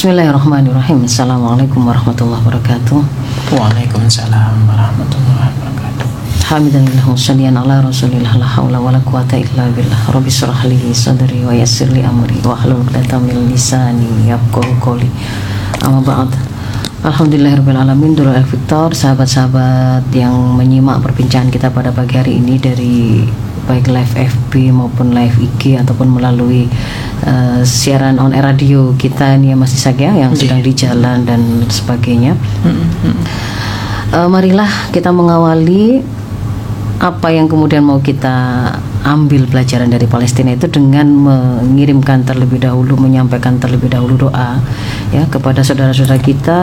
Bismillahirrahmanirrahim. Assalamualaikum warahmatullahi wabarakatuh. Waalaikumsalam warahmatullahi wabarakatuh. Hamidalillah wassaliyan ala rasulillah la hawla wa la quwata illa billah Rabbi surah li sadri wa yassir li amri wa hlul uqdatam min lisani yafqahu qawli Amma ba'd Alhamdulillahirabbil alamin Dulu Victor sahabat-sahabat yang menyimak perbincangan kita pada pagi hari ini dari baik live FB maupun live IG ataupun melalui uh, siaran on air radio kita ini ya Mas Isak ya yang Iya. sedang di jalan dan sebagainya. Eh, marilah kita mengawali apa yang kemudian mau kita ambil pelajaran dari Palestina itu dengan mengirimkan terlebih dahulu menyampaikan terlebih dahulu doa ya kepada saudara-saudara kita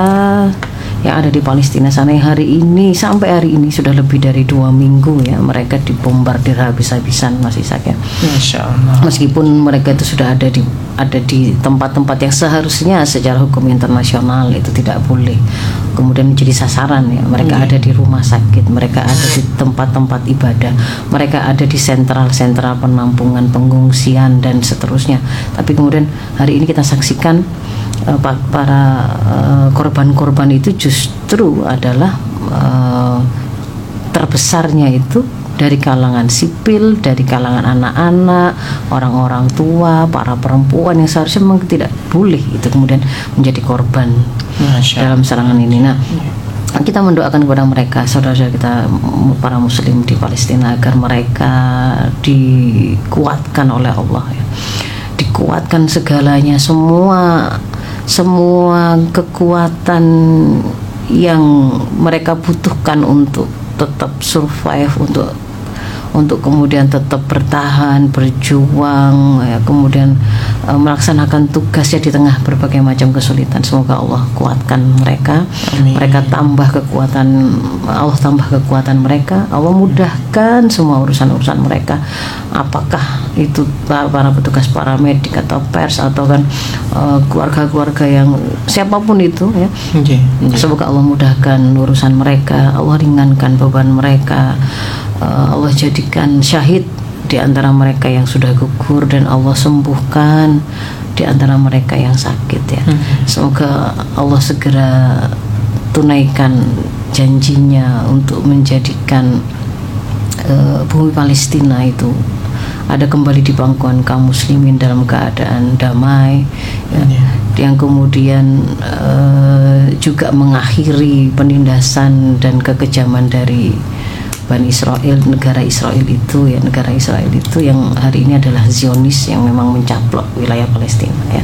yang ada di Palestina sana yang hari ini sampai hari ini sudah lebih dari dua minggu ya mereka dibombardir habis-habisan masih sakit Masya Allah. meskipun mereka itu sudah ada di ada di tempat-tempat yang seharusnya secara hukum internasional itu tidak boleh. Kemudian menjadi sasaran ya mereka ada di rumah sakit mereka ada di tempat-tempat ibadah mereka ada di sentral-sentral penampungan pengungsian dan seterusnya. Tapi kemudian hari ini kita saksikan pa- para eh, korban-korban itu justru adalah eh, terbesarnya itu dari kalangan sipil, dari kalangan anak-anak, orang-orang tua, para perempuan yang seharusnya memang tidak boleh itu kemudian menjadi korban Masya dalam serangan ini. Nah, kita mendoakan kepada mereka, saudara-saudara kita para muslim di Palestina agar mereka dikuatkan oleh Allah ya. Dikuatkan segalanya semua semua kekuatan yang mereka butuhkan untuk tetap survive untuk untuk kemudian tetap bertahan, berjuang, ya, kemudian eh, melaksanakan tugasnya di tengah berbagai macam kesulitan. Semoga Allah kuatkan mereka, Amin. mereka tambah kekuatan, Allah tambah kekuatan mereka, Allah mudahkan semua urusan-urusan mereka. Apakah itu para, petugas paramedik atau pers atau kan eh, keluarga-keluarga yang siapa pun itu ya. Nggih. Semoga Allah mudahkan urusan mereka, Allah ringankan beban mereka, uh, Allah jadikan syahid di antara mereka yang sudah gugur dan Allah sembuhkan di antara mereka yang sakit ya. Semoga Allah segera tunaikan janjinya untuk menjadikan uh, bumi Palestina itu ada kembali di pangkuan kaum muslimin dalam keadaan damai ya, Iya. yang kemudian eh, juga mengakhiri penindasan dan kekejaman dari Bani Israel negara Israel itu ya negara Israel itu yang hari ini adalah Zionis yang memang mencaplok wilayah Palestina ya.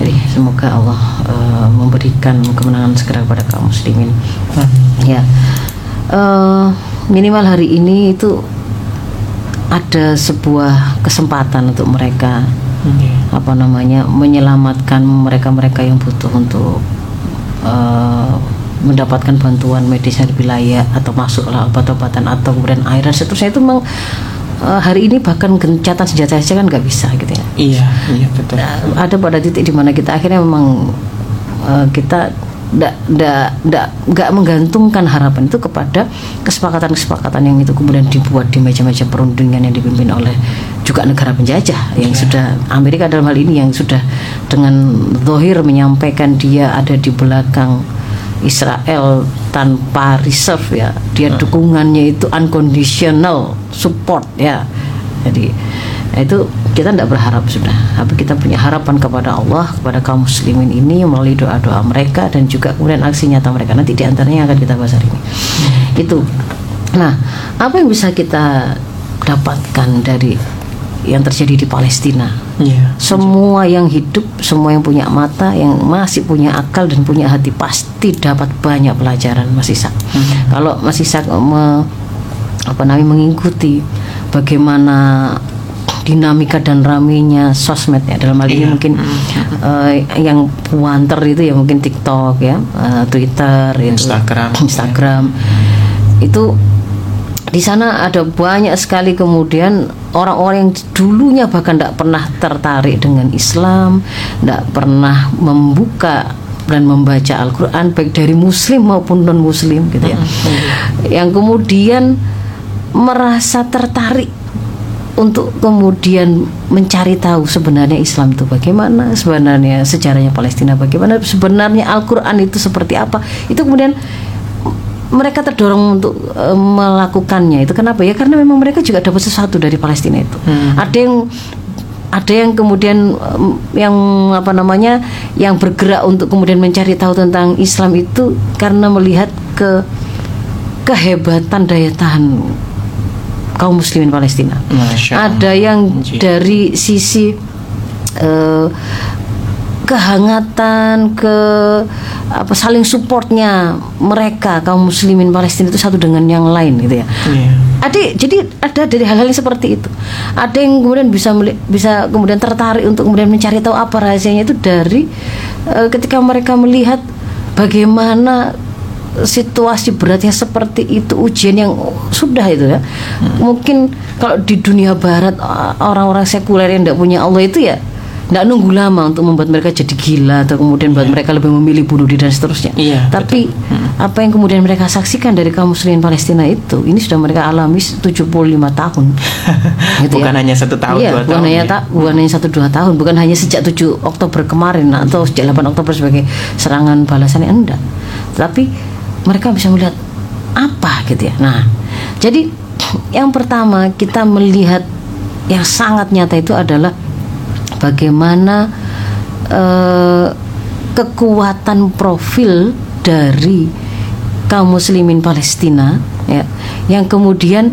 Jadi semoga Allah eh, memberikan kemenangan segera kepada kaum muslimin. Ya. Eh, minimal hari ini itu ada sebuah kesempatan untuk mereka Nggih. apa namanya menyelamatkan mereka-mereka yang butuh untuk eh, mendapatkan bantuan medis dari wilayah atau masuklah obat-obatan atau kemudian air dan seterusnya. Itu memang eh, hari ini bahkan gencatan senjata saja kan nggak bisa gitu ya. Iya, iya betul. Nah, ada pada titik di mana kita akhirnya memang eh, kita ndak ndak ndak nggak menggantungkan harapan itu kepada kesepakatan-kesepakatan yang itu kemudian dibuat di meja-meja perundingan yang dipimpin oleh juga negara penjajah yang sudah Amerika dalam hal ini yang sudah dengan dohir menyampaikan dia ada di belakang Israel tanpa reserve ya. Dia dukungannya itu unconditional support ya. Jadi itu kita tidak berharap sudah. Tapi kita punya harapan kepada Allah kepada kaum muslimin ini melalui doa-doa mereka dan juga kemudian aksi nyata mereka. Nanti di antaranya yang akan kita bahas hari ini. Itu. Nah apa yang bisa kita dapatkan dari yang terjadi di Palestina Iya. semua yang hidup, semua yang punya mata, yang masih punya akal dan punya hati pasti dapat banyak pelajaran Mas Isak. Kalau Mas Isak me- apa namanya mengikuti bagaimana dinamika dan ramenya sosmed ya dalam hal ini Iya. mungkin eh, yang wanter itu ya mungkin TikTok ya, eh, Twitter, itu, Instagram. Instagram itu di sana ada banyak sekali kemudian orang-orang yang dulunya bahkan tidak pernah tertarik dengan Islam, tidak pernah membuka dan membaca Al-Quran baik dari Muslim maupun non Muslim gitu ya, yang kemudian merasa tertarik untuk kemudian mencari tahu sebenarnya Islam itu bagaimana, sebenarnya sejarahnya Palestina bagaimana, sebenarnya Al-Qur'an itu seperti apa. Itu kemudian mereka terdorong untuk eh, melakukannya itu. Kenapa ya? Karena memang mereka juga dapat sesuatu dari Palestina itu. Ada yang ada yang kemudian em, yang apa namanya yang bergerak untuk kemudian mencari tahu tentang Islam itu karena melihat ke kehebatan daya tahan kaum muslimin Palestina. Masya ada yang Ji. dari sisi eh, kehangatan ke apa saling supportnya mereka kaum muslimin Palestina itu satu dengan yang lain gitu ya. Iya. ada jadi ada dari hal-hal yang seperti itu. Ada yang kemudian bisa bisa kemudian tertarik untuk kemudian mencari tahu apa rahasianya itu dari eh, ketika mereka melihat bagaimana situasi beratnya seperti itu ujian yang sudah itu ya. Mungkin kalau di dunia barat orang-orang sekuler yang tidak punya Allah itu ya tidak nunggu lama untuk membuat mereka jadi gila atau kemudian buat mereka lebih memilih bunuh diri dan seterusnya. Iya, tapi apa yang kemudian mereka saksikan dari kaum muslimin Palestina itu ini sudah mereka alami 75 tahun. Gitu Bukan ya. hanya satu tahun, iya, dua bukan tahun hanya ya. tak bukan hanya satu dua tahun. Bukan hanya sejak 7 Oktober kemarin atau sejak 8 Oktober sebagai serangan balasan enggak. Tapi mereka bisa melihat apa gitu ya. Nah jadi yang pertama kita melihat yang sangat nyata itu adalah bagaimana eh, kekuatan profil dari kaum muslimin Palestina ya. Yang kemudian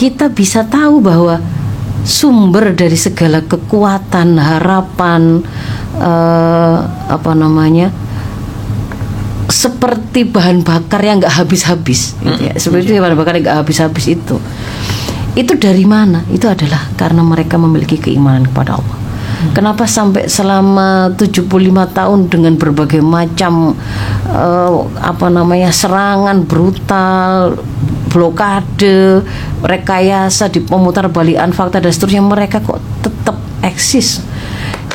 kita bisa tahu bahwa sumber dari segala kekuatan harapan eh, apa namanya seperti bahan bakar yang nggak habis-habis gitu ya. seperti bahan bakar yang nggak habis-habis itu. Itu dari mana? Itu adalah karena mereka memiliki keimanan kepada Allah Kenapa sampai selama 75 tahun dengan berbagai macam eh, apa namanya serangan brutal, blokade, rekayasa di pemutar balikan fakta dan seterusnya mereka kok tetap eksis.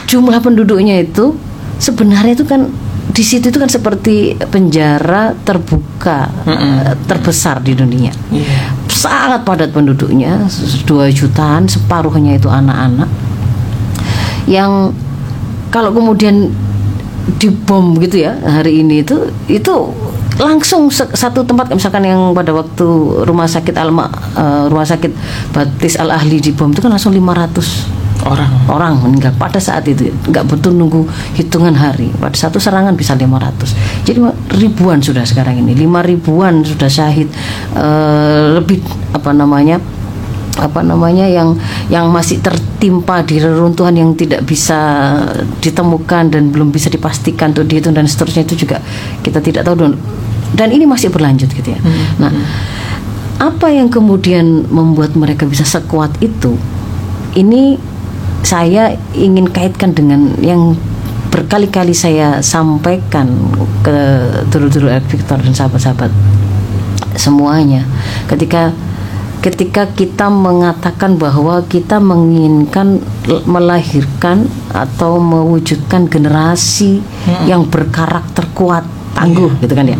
Jumlah penduduknya itu sebenarnya itu kan di situ itu kan seperti penjara terbuka eh, terbesar di dunia Iya. sangat padat penduduknya 2 jutaan separuhnya itu anak-anak yang kalau kemudian dibom gitu ya hari ini itu itu langsung satu tempat misalkan yang pada waktu rumah sakit Alma eh, rumah sakit Batis Al Ahli dibom itu kan langsung 500 Orang. orang meninggal pada saat itu. Nggak betul nunggu hitungan hari. Pada satu serangan bisa 500 jadi ribuan sudah sekarang ini. Lima ribuan sudah syahid Eh, lebih apa namanya apa namanya yang yang masih tertimpa di reruntuhan yang tidak bisa ditemukan dan belum bisa dipastikan untuk dihitung dan seterusnya itu juga kita tidak tahu dan, dan ini masih berlanjut gitu ya. Nah, apa yang kemudian membuat mereka bisa sekuat itu? Ini saya ingin kaitkan dengan yang berkali-kali saya sampaikan ke dulu-dulu Victor dan sahabat-sahabat semuanya ketika ketika kita mengatakan bahwa kita menginginkan melahirkan atau mewujudkan generasi yang berkarakter kuat tangguh gitu kan ya.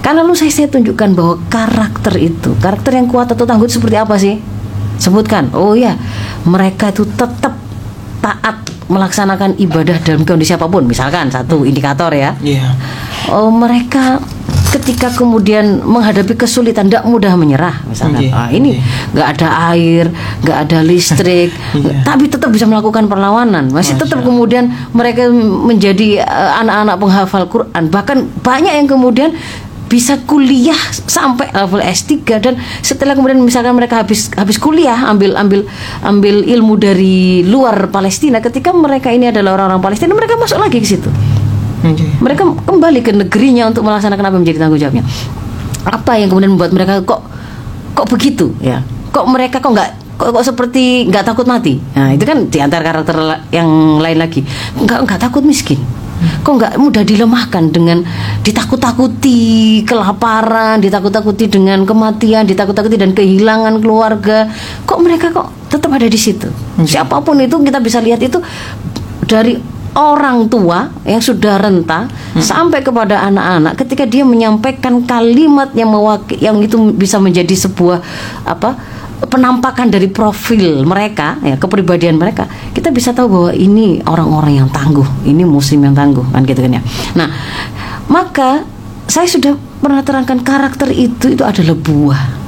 Karena lu saya, saya tunjukkan bahwa karakter itu karakter yang kuat atau tangguh itu seperti apa sih? Sebutkan. Oh ya mereka itu tetap taat melaksanakan ibadah dalam kondisi apa pun. Misalkan satu indikator ya. Iya. oh, mereka ketika kemudian menghadapi kesulitan tidak mudah menyerah misalnya Iya, ah, ini iya. nggak ada air nggak ada listrik Iya. tapi tetap bisa melakukan perlawanan. Masih Masya tetap kemudian mereka menjadi eh, anak-anak penghafal Quran. Bahkan banyak yang kemudian bisa kuliah sampai level S3 dan setelah kemudian misalkan mereka habis habis kuliah ambil ambil ambil ilmu dari luar Palestina ketika mereka ini adalah orang-orang Palestina mereka masuk lagi ke situ Mereka kembali ke negerinya untuk melaksanakan apa yang menjadi tanggung jawabnya. Apa yang kemudian membuat mereka kok kok begitu ya? Kok mereka kok nggak kok, kok seperti nggak takut mati? Nah itu kan diantar karakter yang lain lagi. Nggak nggak takut miskin. Kok nggak mudah dilemahkan dengan ditakut-takuti kelaparan ditakut-takuti dengan kematian ditakut-takuti dan kehilangan keluarga. Kok mereka kok tetap ada di situ? Siapa pun itu kita bisa lihat itu dari orang tua yang sudah renta sampai kepada anak-anak ketika dia menyampaikan kalimat yang mewaki, yang itu bisa menjadi sebuah apa penampakan dari profil mereka ya kepribadian mereka kita bisa tahu bahwa ini orang-orang yang tangguh ini muslim yang tangguh kan gitu kan ya. Nah maka saya sudah pernah terangkan karakter itu itu adalah buah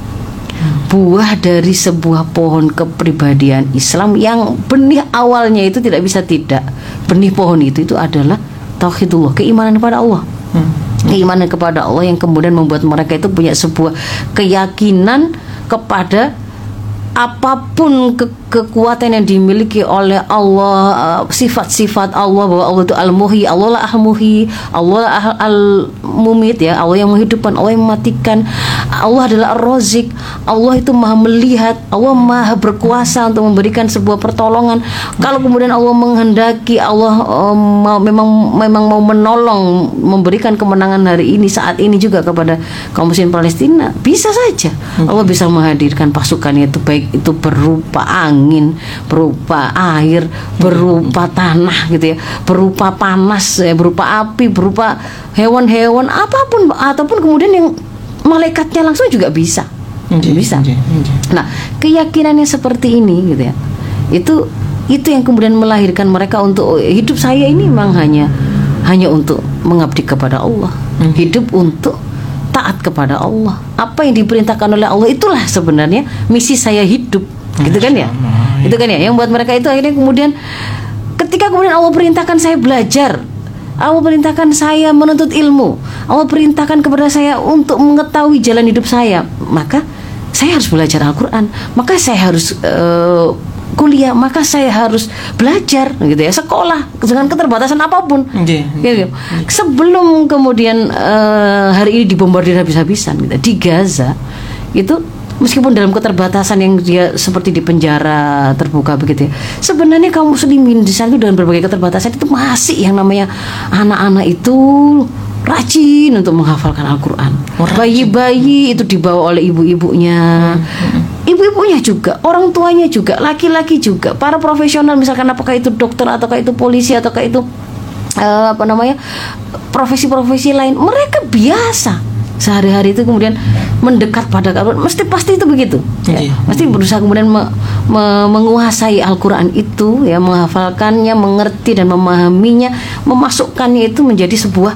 buah dari sebuah pohon kepribadian Islam yang benih awalnya itu tidak bisa tidak benih pohon itu itu adalah tauhidullah keimanan kepada Allah Hmm. keimanan kepada Allah yang kemudian membuat mereka itu punya sebuah keyakinan kepada apa pun ke- kekuatan yang dimiliki oleh Allah uh, sifat-sifat Allah bahwa Allah itu al-muhi Allah lah al-muhi Allah lah al- al-mumit ya Allah yang menghidupkan Allah yang mematikan. Allah adalah ar-razik Allah itu maha melihat Allah maha berkuasa untuk memberikan sebuah pertolongan. Kalau kemudian Allah menghendaki Allah um, mau, memang memang mau menolong memberikan kemenangan hari ini saat ini juga kepada kaum muslim Palestina bisa saja. Allah bisa menghadirkan pasukannya itu baik itu berupa angin berupa air berupa tanah gitu ya berupa panas ya, berupa api berupa hewan-hewan apa pun ataupun kemudian yang malaikatnya langsung juga bisa Nggih, bisa. Nah, keyakinannya seperti ini gitu ya. Itu itu yang kemudian melahirkan mereka untuk oh, hidup saya ini memang hanya hanya untuk mengabdi kepada Allah. Hidup untuk taat kepada Allah. Apa yang diperintahkan oleh Allah itulah sebenarnya misi saya hidup. Gitu kan ya? Allah, Itu kan ya yang buat mereka itu akhirnya kemudian ketika kemudian Allah perintahkan saya belajar Allah perintahkan saya menuntut ilmu. Allah perintahkan kepada saya untuk mengetahui jalan hidup saya. Maka saya harus belajar Al-Quran. Maka saya harus eh, kuliah. Maka saya harus belajar, gitu ya, sekolah dengan keterbatasan apa pun. Nggih, Gitu. Sebelum kemudian eh, hari ini dibombardir habis-habisan, gitu, di Gaza itu meskipun dalam keterbatasan yang dia seperti di penjara terbuka begitu ya sebenarnya kaum muslimin di sana dengan berbagai keterbatasan itu masih yang namanya anak-anak itu rajin untuk menghafalkan Al-Quran. Oh, bayi-bayi itu dibawa oleh ibu-ibunya. Ibu-ibunya juga orang tuanya juga laki-laki juga para profesional misalkan apakah itu dokter ataukah itu polisi ataukah itu eh, apa namanya profesi-profesi lain mereka biasa sehari-hari itu kemudian mendekat pada Al-Quran. Mesti pasti itu begitu. Ya. Iya. pasti berusaha kemudian me- me- menguasai Al-Quran itu ya menghafalkannya mengerti dan memahaminya memasukkannya itu menjadi sebuah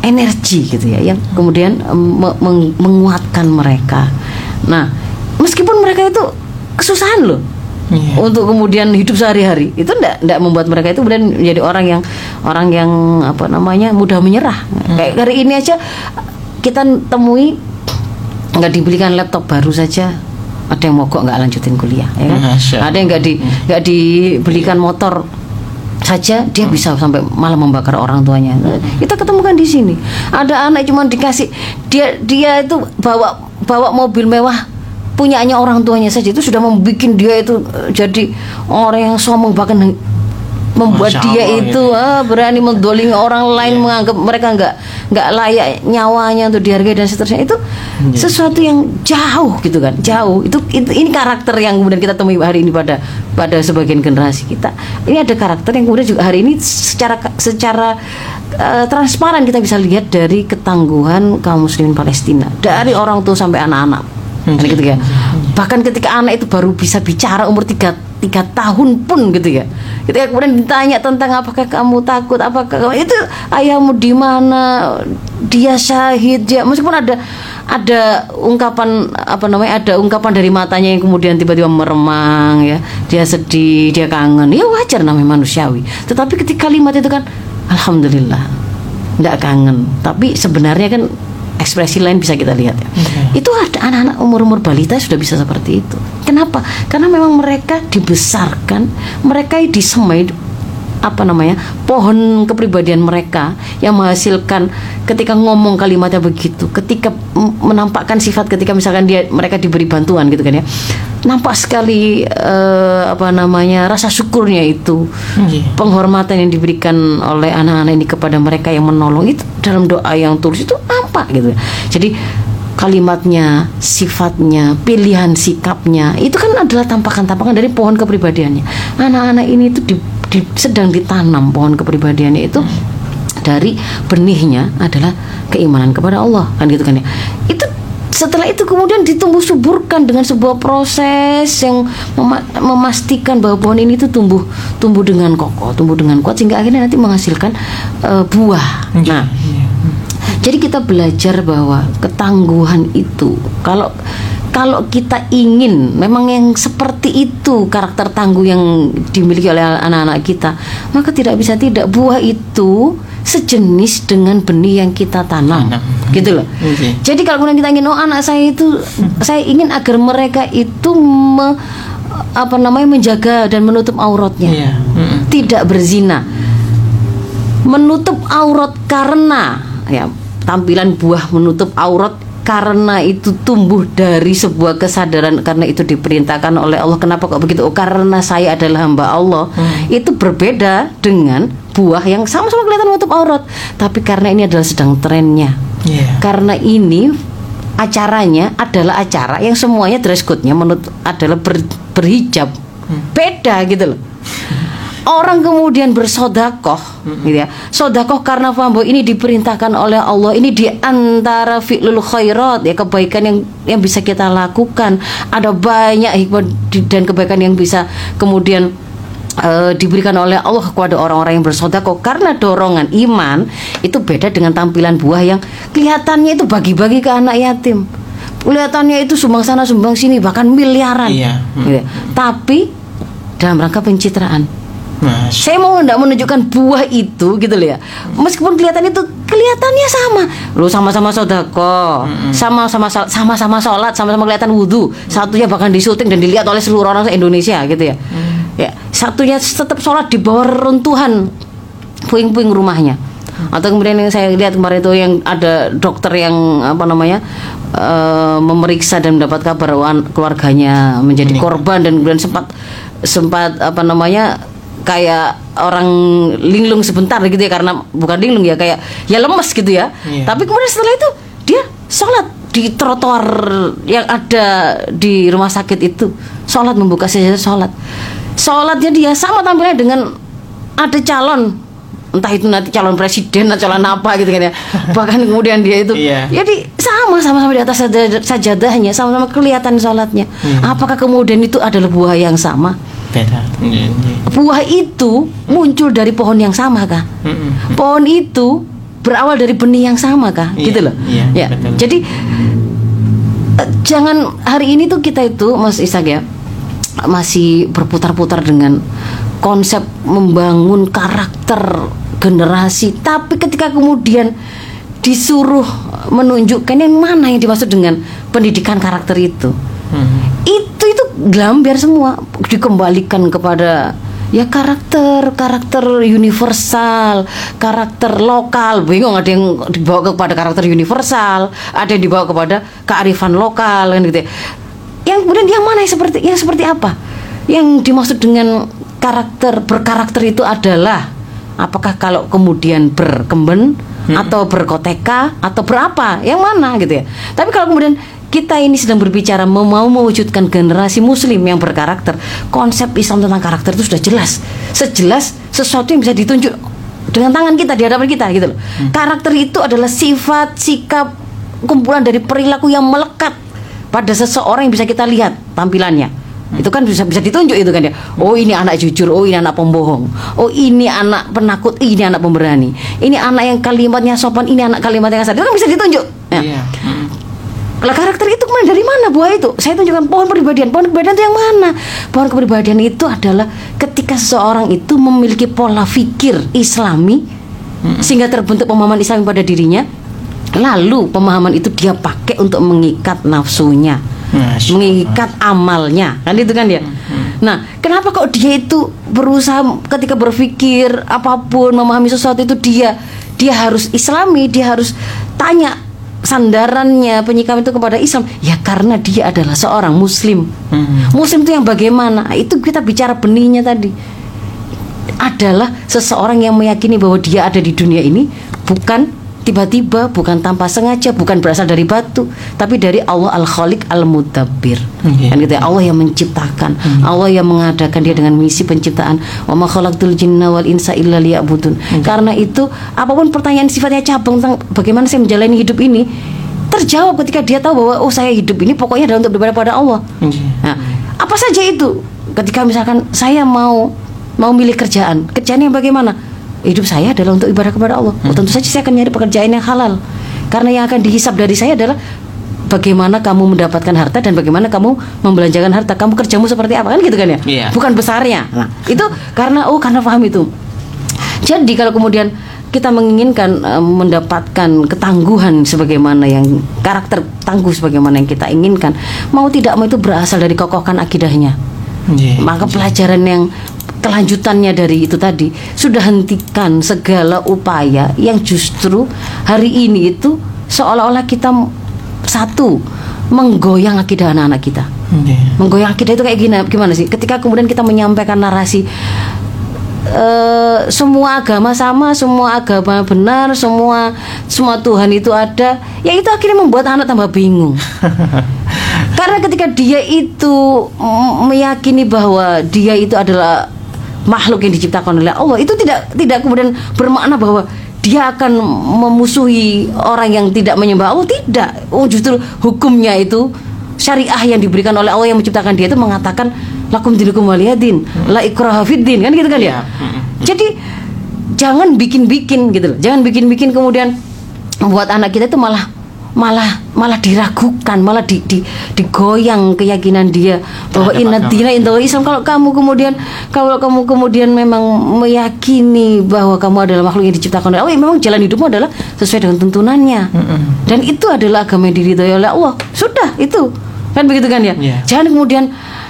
energi gitu ya yang kemudian em, me- meng- menguatkan mereka. Nah meskipun mereka itu kesusahan loh Iya. untuk kemudian hidup sehari-hari itu ndak ndak membuat mereka itu kemudian menjadi orang yang orang yang apa namanya mudah menyerah. Kayak hari ini aja kita temui nggak dibelikan laptop baru saja ada yang mogok nggak lanjutin kuliah ya kan? Masya ada yang nggak di nggak dibelikan motor saja dia bisa sampai malah membakar orang tuanya. Kita ketemukan di sini. Ada anak cuma dikasih dia dia itu bawa bawa mobil mewah punyanya orang tuanya saja. Itu sudah membuat dia itu eh, jadi orang yang sombong bahkan membuat Masya dia Allah, itu ah, berani mendolimi orang lain menganggap mereka nggak nggak layak nyawanya untuk dihargai dan seterusnya itu sesuatu yang jauh gitu kan jauh. Itu, itu ini karakter yang kemudian kita temui hari ini pada pada sebagian generasi kita. Ini ada karakter yang kemudian juga hari ini secara secara eh, transparan kita bisa lihat dari ketangguhan kaum muslimin Palestina. Dari orang tua sampai anak-anak. Kan gitu ya. Bahkan ketika anak itu baru bisa bicara umur tiga, tiga tahun pun gitu ya. Ketika kemudian ditanya tentang apakah kamu takut, apakah kamu itu ayahmu di mana, dia syahid, dia meskipun ada ada ungkapan apa namanya ada ungkapan dari matanya yang kemudian tiba-tiba meremang ya. Dia sedih dia kangen. Ya wajar namanya manusiawi. Tetapi ketika kalimat itu kan alhamdulillah nggak kangen. Tapi sebenarnya kan ekspresi lain bisa kita lihat ya. Itu ada anak-anak umur-umur balita sudah bisa seperti itu. Kenapa? Karena memang mereka dibesarkan, mereka disemai apa namanya pohon kepribadian mereka yang menghasilkan ketika ngomong kalimatnya begitu ketika menampakkan sifat ketika misalkan dia mereka diberi bantuan gitu kan ya nampak sekali eh, apa namanya rasa syukurnya itu Iya. penghormatan yang diberikan oleh anak-anak ini kepada mereka yang menolong itu dalam doa yang tulus itu apa gitu jadi kalimatnya, sifatnya, pilihan sikapnya itu kan adalah tampakan-tampakan dari pohon kepribadiannya. Anak-anak ini itu di- di- sedang ditanam pohon kepribadiannya itu dari benihnya adalah keimanan kepada Allah kan gitu kan ya itu setelah itu kemudian ditumbuh suburkan dengan sebuah proses yang mema- memastikan bahwa pohon ini tuh tumbuh tumbuh dengan kokoh tumbuh dengan kuat sehingga akhirnya nanti menghasilkan eh, buah nah Iya. jadi kita belajar bahwa ketangguhan itu kalau kalau kita ingin memang yang seperti itu karakter tangguh yang dimiliki oleh anak-anak kita, maka tidak bisa tidak buah itu sejenis dengan benih yang kita tanam. Tanam. Gitu loh. Oke. Jadi kalau kemudian kita ingin oh anak saya itu saya ingin agar mereka itu me- apa namanya menjaga dan menutup auratnya. Mm-mm. Tidak berzina menutup aurat karena ya tampilan buah menutup aurat karena itu tumbuh dari sebuah kesadaran karena itu diperintahkan oleh Allah. Kenapa kok begitu? Oh karena saya adalah hamba Allah. Itu berbeda dengan buah yang sama-sama kelihatan menutup aurat. Tapi karena ini adalah sedang trennya. Iya. karena ini acaranya adalah acara yang semuanya dress code-nya menurut adalah ber- berhijab. Beda gitu loh orang kemudian bersodakoh gitu ya. Sodakoh karena paham bahwa ini diperintahkan oleh Allah. Ini di antara fi'lul khairat ya kebaikan yang yang bisa kita lakukan. Ada banyak hikmah dan kebaikan yang bisa kemudian eh, diberikan oleh Allah kepada orang-orang yang bersodakoh. Karena dorongan iman itu beda dengan tampilan buah yang kelihatannya itu bagi-bagi ke anak yatim. Kelihatannya itu sumbang sana sumbang sini bahkan miliaran. Iya. Gitu ya. tapi dalam rangka pencitraan Masya. saya mau tidak menunjukkan buah itu gitu loh ya. Meskipun kelihatan itu kelihatannya sama. Lu sama-sama sodako. Sama-sama sol- sama-sama sholat sama-sama kelihatan wudhu satunya bahkan disuting dan dilihat oleh seluruh orang Indonesia gitu ya. Ya satunya tetap sholat di bawah runtuhan puing-puing rumahnya. Atau kemudian yang saya lihat kemarin itu yang ada dokter yang apa namanya eh, memeriksa dan mendapat kabar keluarganya menjadi korban dan kemudian sempat sempat apa namanya kayak orang linglung sebentar gitu ya karena bukan linglung ya kayak ya lemes gitu ya. Iya. tapi kemudian setelah itu dia sholat di trotoar yang ada di rumah sakit itu. Sholat membuka saja sholat. Sholatnya dia sama tampilnya dengan ada calon. Entah itu nanti calon presiden atau calon apa gitu kan ya. Bahkan kemudian dia itu Iya. jadi sama sama-sama di atas sajad- sajadahnya sama-sama kelihatan sholatnya. Apakah kemudian itu adalah buah yang sama Beda. Iya, iya. buah itu muncul dari pohon yang sama kah pohon itu berawal dari benih yang sama kah Iya, gitu loh iya, ya betul. jadi eh, jangan hari ini tuh kita itu Mas Ishak ya masih berputar-putar dengan konsep membangun karakter generasi tapi ketika kemudian disuruh menunjukkan yang mana yang dimaksud dengan pendidikan karakter itu Mm. itu itu gelambiar semua dikembalikan kepada ya karakter karakter universal karakter lokal bingung ada yang dibawa kepada karakter universal ada yang dibawa kepada kearifan lokal kan gitu ya. yang kemudian yang mana yang seperti yang seperti apa yang dimaksud dengan karakter berkarakter itu adalah apakah kalau kemudian berkemben atau berkoteka atau berapa yang mana gitu ya. Tapi kalau kemudian kita ini sedang berbicara mau mau mewujudkan generasi muslim yang berkarakter konsep Islam tentang karakter itu sudah jelas. Sejelas sesuatu yang bisa ditunjuk dengan tangan kita di hadapan kita gitu loh. Karakter itu adalah sifat sikap kumpulan dari perilaku yang melekat pada seseorang yang bisa kita lihat tampilannya itu kan bisa bisa ditunjuk itu kan ya oh ini anak jujur oh ini anak pembohong oh ini anak penakut ini anak pemberani ini anak yang kalimatnya sopan ini anak kalimat yang kasar itu kan bisa ditunjuk ya. Mm. Lah karakter itu kemudian dari mana buah itu? Saya tunjukkan pohon kepribadian. Pohon kepribadian itu yang mana? Pohon kepribadian itu adalah ketika seseorang itu memiliki pola pikir Islami sehingga terbentuk pemahaman Islami pada dirinya. Lalu pemahaman itu dia pakai untuk mengikat nafsunya, Masya mengikat amalnya, kan itu kan ya. Nah, kenapa kok dia itu berusaha ketika berpikir apa pun memahami sesuatu itu dia dia harus Islami, dia harus tanya sandarannya penyikapan itu kepada Islam. Ya karena dia adalah seorang muslim. Mm. muslim itu yang bagaimana? Itu kita bicara benihnya tadi. Adalah seseorang yang meyakini bahwa dia ada di dunia ini bukan tiba-tiba bukan tanpa sengaja bukan berasal dari batu tapi dari Allah al khaliq al mudabbir Iya. kan gitu ya Allah yang menciptakan Allah yang mengadakan dia dengan misi penciptaan wa ma khalaqtul jinna wal insa illa liya'budun karena itu apa pun pertanyaan sifatnya cabang tentang bagaimana saya menjalani hidup ini terjawab ketika dia tahu bahwa oh saya hidup ini pokoknya adalah untuk beribadah pada Allah Iya. Nah, apa saja itu? Ketika misalkan saya mau mau milih kerjaan, kerjaan yang bagaimana? Hidup saya adalah untuk ibadah kepada Allah. Oh, tentu saja saya akan nyari pekerjaan yang halal. Karena yang akan dihisap dari saya adalah bagaimana kamu mendapatkan harta dan bagaimana kamu membelanjakan harta. Kamu kerjamu seperti apa kan gitu kan ya? Iya. Bukan besarnya. Nah, itu karena oh karena paham itu. Jadi kalau kemudian kita menginginkan eh, mendapatkan ketangguhan sebagaimana yang karakter tangguh sebagaimana yang kita inginkan, mau tidak mau itu berasal dari kokohkan akidahnya. Iya. Maka pelajaran yang kelanjutannya dari itu tadi sudah hentikan segala upaya yang justru hari ini itu seolah-olah kita satu menggoyang akidah anak-anak kita. Iya. Menggoyang akidah itu kayak gini, gimana sih? Ketika kemudian kita menyampaikan narasi eh, semua agama sama, semua agama benar, semua semua Tuhan itu ada, ya itu akhirnya membuat anak tambah bingung. Karena ketika dia itu mm, meyakini bahwa dia itu adalah makhluk yang diciptakan oleh Allah, itu tidak tidak kemudian bermakna bahwa dia akan memusuhi orang yang tidak menyembah Allah, tidak. Oh, justru hukumnya itu syariah yang diberikan oleh Allah yang menciptakan dia itu mengatakan lakum dinukum waliyadin, la ikraha fiddin, kan gitu kan ya. Jadi jangan bikin-bikin gitu loh. Jangan bikin-bikin kemudian membuat anak kita itu malah malah malah diragukan, malah di, di, digoyang keyakinan dia bahwa dina indallah Islam kalau kamu kemudian kalau kamu kemudian memang meyakini bahwa kamu adalah makhluk yang diciptakan oleh Allah, ya memang jalan hidupmu adalah sesuai dengan tuntunannya. Dan itu adalah agama yang diridhoi oleh Allah. Sudah itu. Kan begitu kan ya? Iya. Jangan kemudian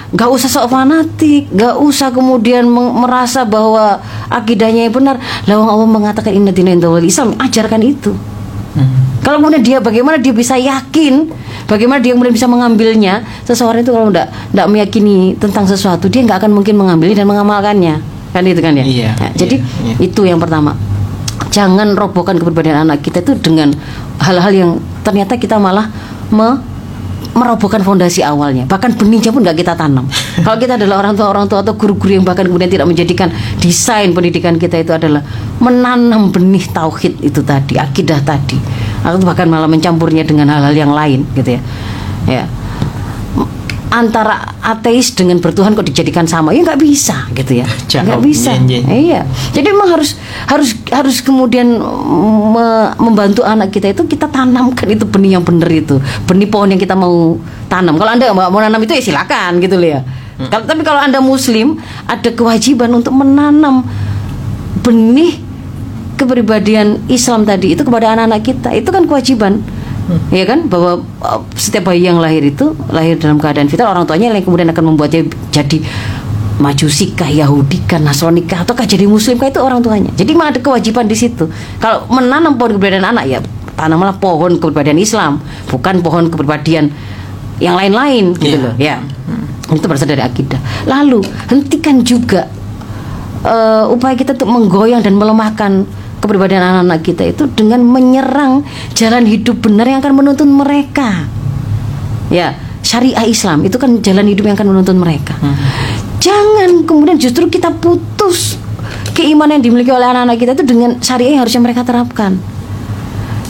nggak usah sok fanatik, nggak usah kemudian merasa bahwa akidahnya yang benar. Lawang Allah mengatakan inna dina Islam, ajarkan itu. Hmm. Kalau kemudian dia bagaimana dia bisa yakin, bagaimana dia kemudian bisa mengambilnya? Seseorang itu kalau tidak tidak meyakini tentang sesuatu, dia nggak akan mungkin mengambilnya dan mengamalkannya. Kan itu kan ya? Iya, Nah, jadi iya, iya. itu yang pertama. Jangan robohkan kepribadian anak kita itu dengan hal-hal yang ternyata kita malah me- merobohkan fondasi awalnya. Bahkan benihnya pun nggak kita tanam. Kalau kita adalah orang tua orang tua atau guru-guru yang bahkan kemudian tidak menjadikan desain pendidikan kita itu adalah menanam benih tauhid itu tadi akidah tadi. Atau bahkan malah mencampurnya dengan hal-hal yang lain gitu ya. Ya antara ateis dengan bertuhan kok dijadikan sama? Ya nggak bisa gitu ya. Nggak bisa. Iya, jadi memang harus harus harus kemudian me- membantu anak kita itu kita tanamkan itu benih yang benar itu. Benih pohon yang kita mau tanam. Kalau anda mau, mau nanam itu ya silakan gitu loh ya. Kalau tapi kalau anda muslim ada kewajiban untuk menanam benih kepribadian Islam tadi itu kepada anak-anak kita. Itu kan kewajiban ya kan? Bahwa uh, setiap bayi yang lahir itu lahir dalam keadaan vital orang tuanya yang kemudian akan membuatnya jadi majusi kah Yahudi kah Nasrani kah ataukah jadi Muslim kah itu orang tuanya. Jadi memang ada kewajiban di situ. Kalau menanam pohon kepribadian anak ya tanamlah pohon kepribadian Islam bukan pohon kepribadian yang lain-lain gitu Iya. loh ya. Itu berasal dari akidah. Lalu hentikan juga eh, upaya kita untuk menggoyang dan melemahkan kepribadian anak-anak kita itu dengan menyerang jalan hidup benar yang akan menuntun mereka. Ya, syariah Islam itu kan jalan hidup yang akan menuntun mereka. Jangan kemudian justru kita putus keimanan yang dimiliki oleh anak-anak kita itu dengan syariah yang harusnya mereka terapkan.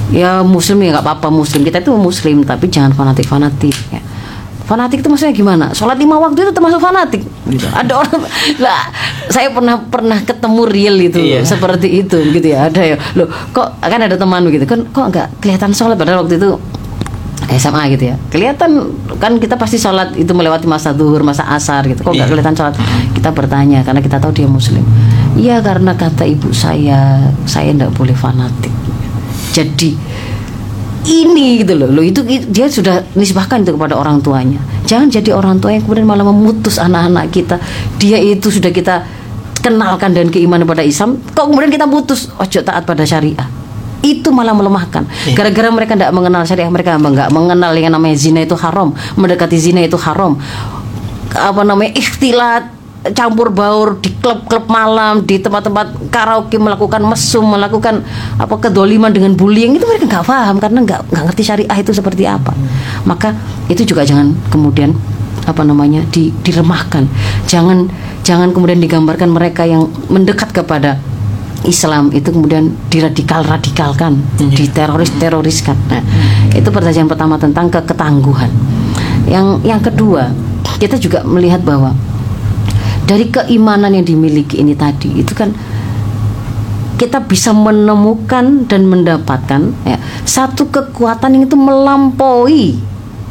Ya muslim ya nggak apa-apa muslim kita itu muslim tapi jangan fanatik-fanatik ya. Fanatik itu maksudnya gimana? Sholat lima waktu itu termasuk fanatik. Gitu. Ada orang lah, saya pernah pernah ketemu real itu Iya. seperti itu gitu ya. Ada ya. Loh, kok kan ada teman begitu kan kok nggak kelihatan sholat padahal waktu itu SMA gitu ya. Kelihatan kan kita pasti sholat itu melewati masa duhur, masa asar gitu. Kok nggak Iya. kelihatan sholat? Kita bertanya karena kita tahu dia muslim. Iya karena kata ibu saya, saya nggak boleh fanatik. Jadi ini gitu loh, loh itu itu dia sudah nisbahkan itu kepada orang tuanya. Jangan jadi orang tua yang kemudian malah memutus anak-anak kita. Dia itu sudah kita kenalkan dan keimanan pada Islam, kok kemudian kita putus ojo taat pada syariah. Itu malah melemahkan. Iya. Gara-gara mereka tidak mengenal syariah, mereka nggak mengenal yang namanya zina itu haram, mendekati zina itu haram. Apa namanya ikhtilat campur baur di klub-klub malam, di tempat-tempat karaoke melakukan mesum, melakukan apa kedoliman dengan bullying itu mereka nggak paham karena nggak nggak ngerti syariah itu seperti apa. Maka itu juga jangan kemudian apa namanya di, diremahkan. Jangan jangan kemudian digambarkan mereka yang mendekat kepada Islam itu kemudian diradikal radikalkan, diteroris teroriskan. Nah, itu pertanyaan pertama tentang ke ketangguhan. Yang yang kedua kita juga melihat bahwa dari keimanan yang dimiliki ini tadi itu kan kita bisa menemukan dan mendapatkan ya, satu kekuatan yang itu melampaui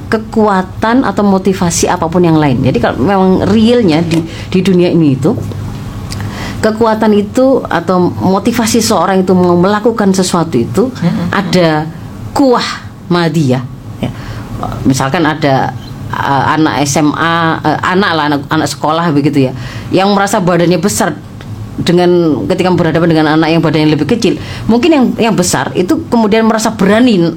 kekuatan atau motivasi apa pun yang lain. Jadi kalau memang realnya di di dunia ini itu kekuatan itu atau motivasi seorang itu mau melakukan sesuatu itu ada kuah madiyah. Ya. Misalkan ada uh, anak SMA, uh, anak lah anak, anak sekolah begitu ya, yang merasa badannya besar dengan ketika berhadapan dengan anak yang badannya lebih kecil, mungkin yang yang besar itu kemudian merasa berani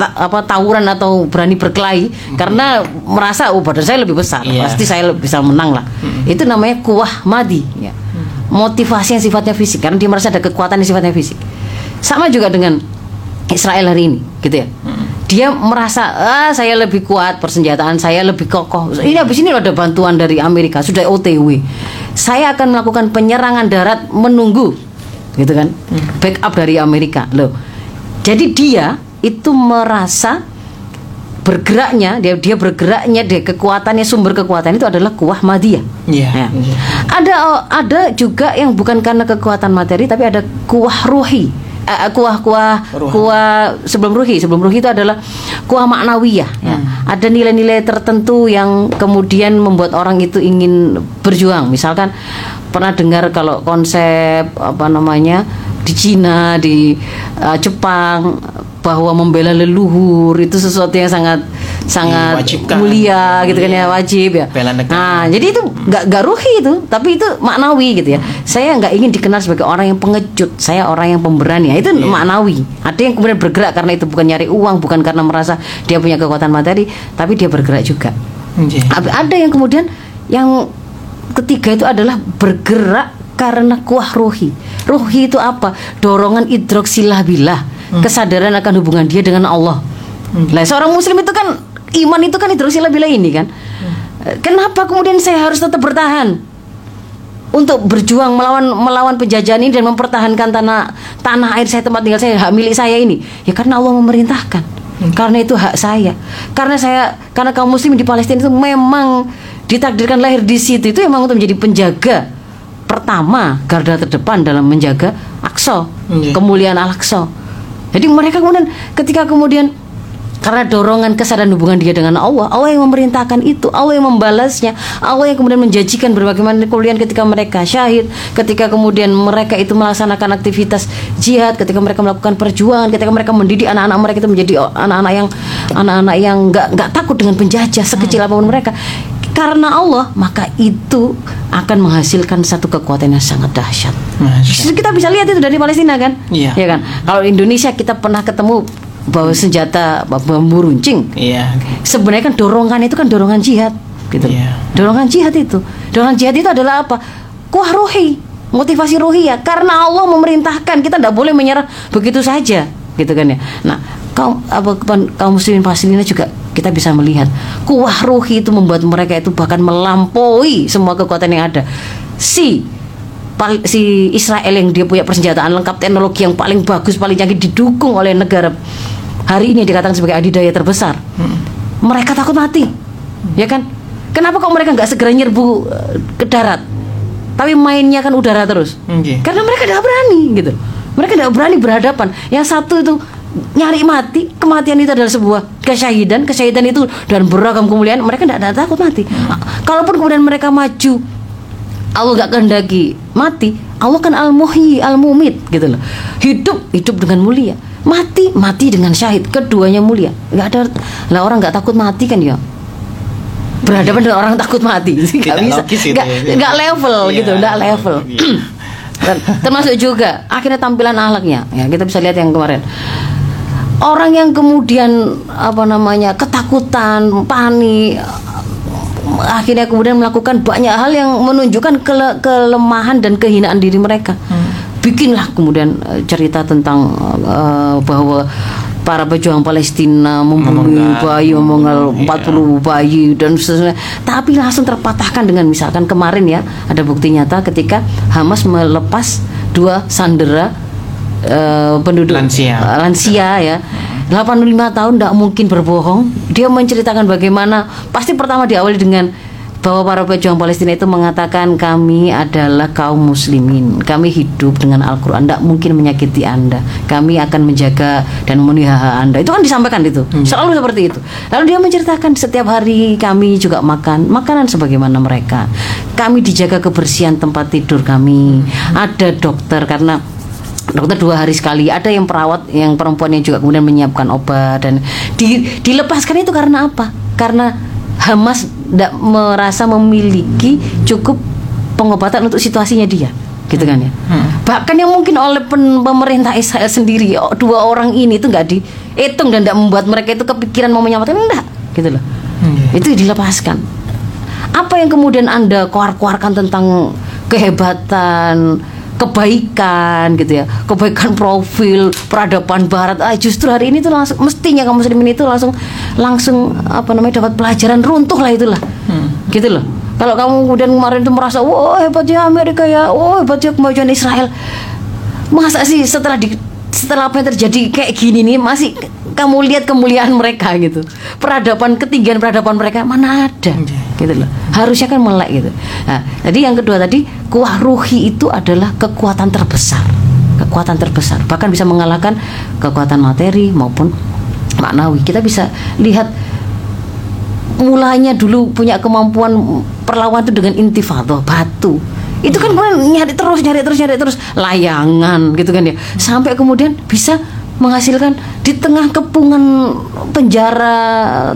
ta- apa tawuran atau berani berkelahi karena merasa oh badan saya lebih besar, Iya. pasti saya bisa menang lah. Itu namanya kuah madi, ya. motivasi yang sifatnya fisik karena dia merasa ada kekuatan yang sifatnya fisik. Sama juga dengan Israel hari ini, gitu ya. Dia merasa ah saya lebih kuat persenjataan saya lebih kokoh. Ini habis ini ada bantuan dari Amerika sudah OTW. Saya akan melakukan penyerangan darat menunggu, gitu kan? Backup dari Amerika, loh. Jadi dia itu merasa bergeraknya dia dia bergeraknya dia kekuatannya sumber kekuatan itu adalah kuah madiyah. Iya, Ya. Ada ada juga yang bukan karena kekuatan materi tapi ada kuah ruhi. Eh, eh, kuah kuah Ruh. kuah sebelum ruhi sebelum ruhi itu adalah kuah maknawiyah ya. ada nilai-nilai tertentu yang kemudian membuat orang itu ingin berjuang misalkan pernah dengar kalau konsep apa namanya di Cina di eh, Jepang bahwa membela leluhur itu sesuatu yang sangat sangat Diwajibkan. mulia gitu kan ya Iya. wajib ya nah jadi itu nggak nggak ruhi itu tapi itu maknawi gitu ya saya nggak ingin dikenal sebagai orang yang pengecut saya orang yang pemberani Ya, itu maknawi ada yang kemudian bergerak karena itu bukan nyari uang bukan karena merasa dia punya kekuatan materi tapi dia bergerak juga. Tapi ada yang kemudian yang ketiga itu adalah bergerak karena kuah ruhi. Ruhi itu apa? Dorongan idroksilah bilah, kesadaran akan hubungan dia dengan Allah. Lah seorang muslim itu kan iman itu kan idroksilah bilah ini kan. Eh, Kenapa kemudian saya harus tetap bertahan? Untuk berjuang melawan melawan penjajahan ini dan mempertahankan tanah tanah air saya tempat tinggal saya hak milik saya ini ya karena Allah memerintahkan karena itu hak saya karena saya karena kaum muslim di Palestina itu memang ditakdirkan lahir di situ itu memang untuk menjadi penjaga pertama garda terdepan dalam menjaga Aqsa Iya. kemuliaan Al-Aqsa jadi mereka kemudian ketika kemudian karena dorongan kesadaran hubungan dia dengan Allah, Allah yang memerintahkan itu, Allah yang membalasnya, Allah yang kemudian menjanjikan berbagai macam kemuliaan ketika mereka syahid, ketika kemudian mereka itu melaksanakan aktivitas jihad, ketika mereka melakukan perjuangan, ketika mereka mendidik anak-anak mereka itu menjadi anak-anak yang anak-anak yang nggak nggak takut dengan penjajah sekecil apa pun mereka. Karena Allah, maka itu akan menghasilkan satu kekuatan yang sangat dahsyat. Kita bisa lihat itu dari Palestina kan, Iya. ya kan. Kalau Indonesia kita pernah ketemu bawa senjata bambu runcing. Iya. Sebenarnya kan dorongan itu kan dorongan jihad, gitu. Iya. Dorongan jihad itu, dorongan jihad itu adalah apa? Kuah rohi, motivasi rohi ya. Karena Allah memerintahkan kita tidak boleh menyerah begitu saja, gitu kan ya. Nah, kaum apa kaum muslimin Palestina juga kita bisa melihat kuah rohi itu membuat mereka itu bahkan melampaui semua kekuatan yang ada. Si si Israel yang dia punya persenjataan lengkap teknologi yang paling bagus paling canggih didukung oleh negara hari ini dikatakan sebagai adidaya terbesar. Mereka takut mati. Ya kan? Kenapa kok mereka nggak segera nyerbu eh, ke darat? Tapi mainnya kan udara terus. Iya. karena mereka tidak berani gitu. Mereka tidak berani berhadapan. Yang satu itu nyari mati kematian itu adalah sebuah kesyahidan. Kesyahidan itu dan beragam kemuliaan. Mereka tidak takut mati. Kalaupun kemudian mereka maju Allah gak kehendaki mati Allah kan al muhyi al mumit gitu loh. Hidup hidup dengan mulia mati mati dengan syahid. Keduanya mulia. Nggak ada lah orang nggak takut mati kan ya? Berhadapan dengan orang takut mati. Nggak Tidak bisa. nggak ya. nggak level Iya. gitu nggak level. Iya. Termasuk juga akhirnya tampilan ahlaknya ya kita bisa lihat yang kemarin. Orang yang kemudian apa namanya ketakutan panik akhirnya kemudian melakukan banyak hal yang menunjukkan kele- kelemahan dan kehinaan diri mereka. Bikinlah kemudian eh, cerita tentang eh, bahwa para pejuang Palestina membunuh bayi, memenggal Iya. 40 bayi dan seterusnya. Tapi langsung terpatahkan dengan misalkan kemarin ya ada bukti nyata ketika Hamas melepas dua sandera eh, penduduk Lansia. eh, lansia ya 85 tahun tidak mungkin berbohong dia menceritakan bagaimana pasti pertama diawali dengan bahwa para pejuang Palestina itu mengatakan kami adalah kaum muslimin. Kami hidup dengan Al-Quran. Tidak mungkin menyakiti anda. Kami akan menjaga dan memenuhi hak anda. Itu kan disampaikan itu. Selalu seperti itu. Lalu dia menceritakan setiap hari kami juga makan. Makanan sebagaimana mereka. Kami dijaga kebersihan tempat tidur kami. Ada dokter karena dokter dua hari sekali. Ada yang perawat yang perempuan yang juga kemudian menyiapkan obat. Dan di- dilepaskan itu karena apa? Karena Hamas tidak merasa memiliki cukup pengobatan untuk situasinya dia gitu kan ya. Bahkan yang mungkin oleh pen- pemerintah Israel sendiri oh, dua orang ini itu nggak dihitung dan tidak membuat mereka itu kepikiran mau menyelamatkan enggak gitu loh. Iya. itu dilepaskan. Apa yang kemudian anda keluar-keluarkan tentang kehebatan kebaikan gitu ya. Kebaikan profil peradaban barat. Ah, justru hari ini tuh langsung mestinya kaum muslimin itu langsung langsung apa namanya dapat pelajaran runtuh lah itulah. Gitu loh. Kalau kamu kemudian kemarin itu merasa wah hebatnya Amerika ya. Wah hebatnya kemajuan Israel. Masa sih setelah di setelah apa yang terjadi kayak gini nih masih kamu lihat kemuliaan mereka gitu. Peradaban ketinggian peradaban mereka mana ada gitu loh. Harusnya kan melek gitu. Nah, jadi yang kedua tadi kuah ruhi itu adalah kekuatan terbesar. Kekuatan terbesar. Bahkan bisa mengalahkan kekuatan materi maupun maknawi. Kita bisa lihat mulanya dulu punya kemampuan perlawan itu dengan intifado batu. Itu kan kemudian nyari terus nyari terus nyari terus. Layangan gitu kan ya. Sampai kemudian bisa menghasilkan di tengah kepungan penjara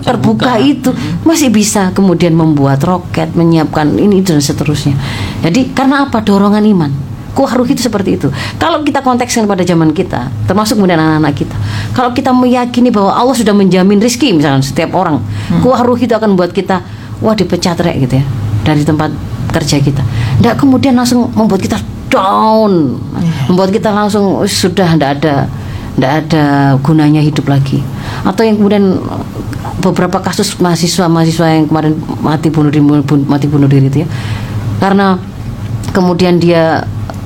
terbuka, itu masih bisa kemudian membuat roket menyiapkan ini dan seterusnya. Jadi karena apa? Dorongan iman. Kuah ruh itu seperti itu. Kalau kita kontekskan pada zaman kita, termasuk kemudian anak-anak kita, kalau kita meyakini bahwa Allah sudah menjamin rizki misalnya setiap orang, kuah ruh itu akan membuat kita wah dipecat rek gitu ya dari tempat kerja kita. Tidak kemudian langsung membuat kita down, membuat kita langsung "Wis, sudah tidak ada tidak ada gunanya hidup lagi. Atau yang kemudian beberapa kasus mahasiswa-mahasiswa yang kemarin mati bunuh diri mati bunuh diri itu ya. Karena kemudian dia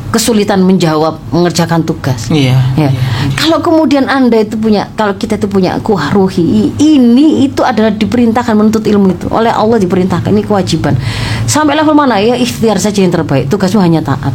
kesulitan menjawab mengerjakan tugas. Iya. Ya. Kalau kemudian Anda itu punya kalau kita itu punya kuah ruhi, ini itu adalah diperintahkan menuntut ilmu itu oleh Allah diperintahkan ini kewajiban. Sampai level mana ya ikhtiar saja yang terbaik. Tugasmu hanya taat.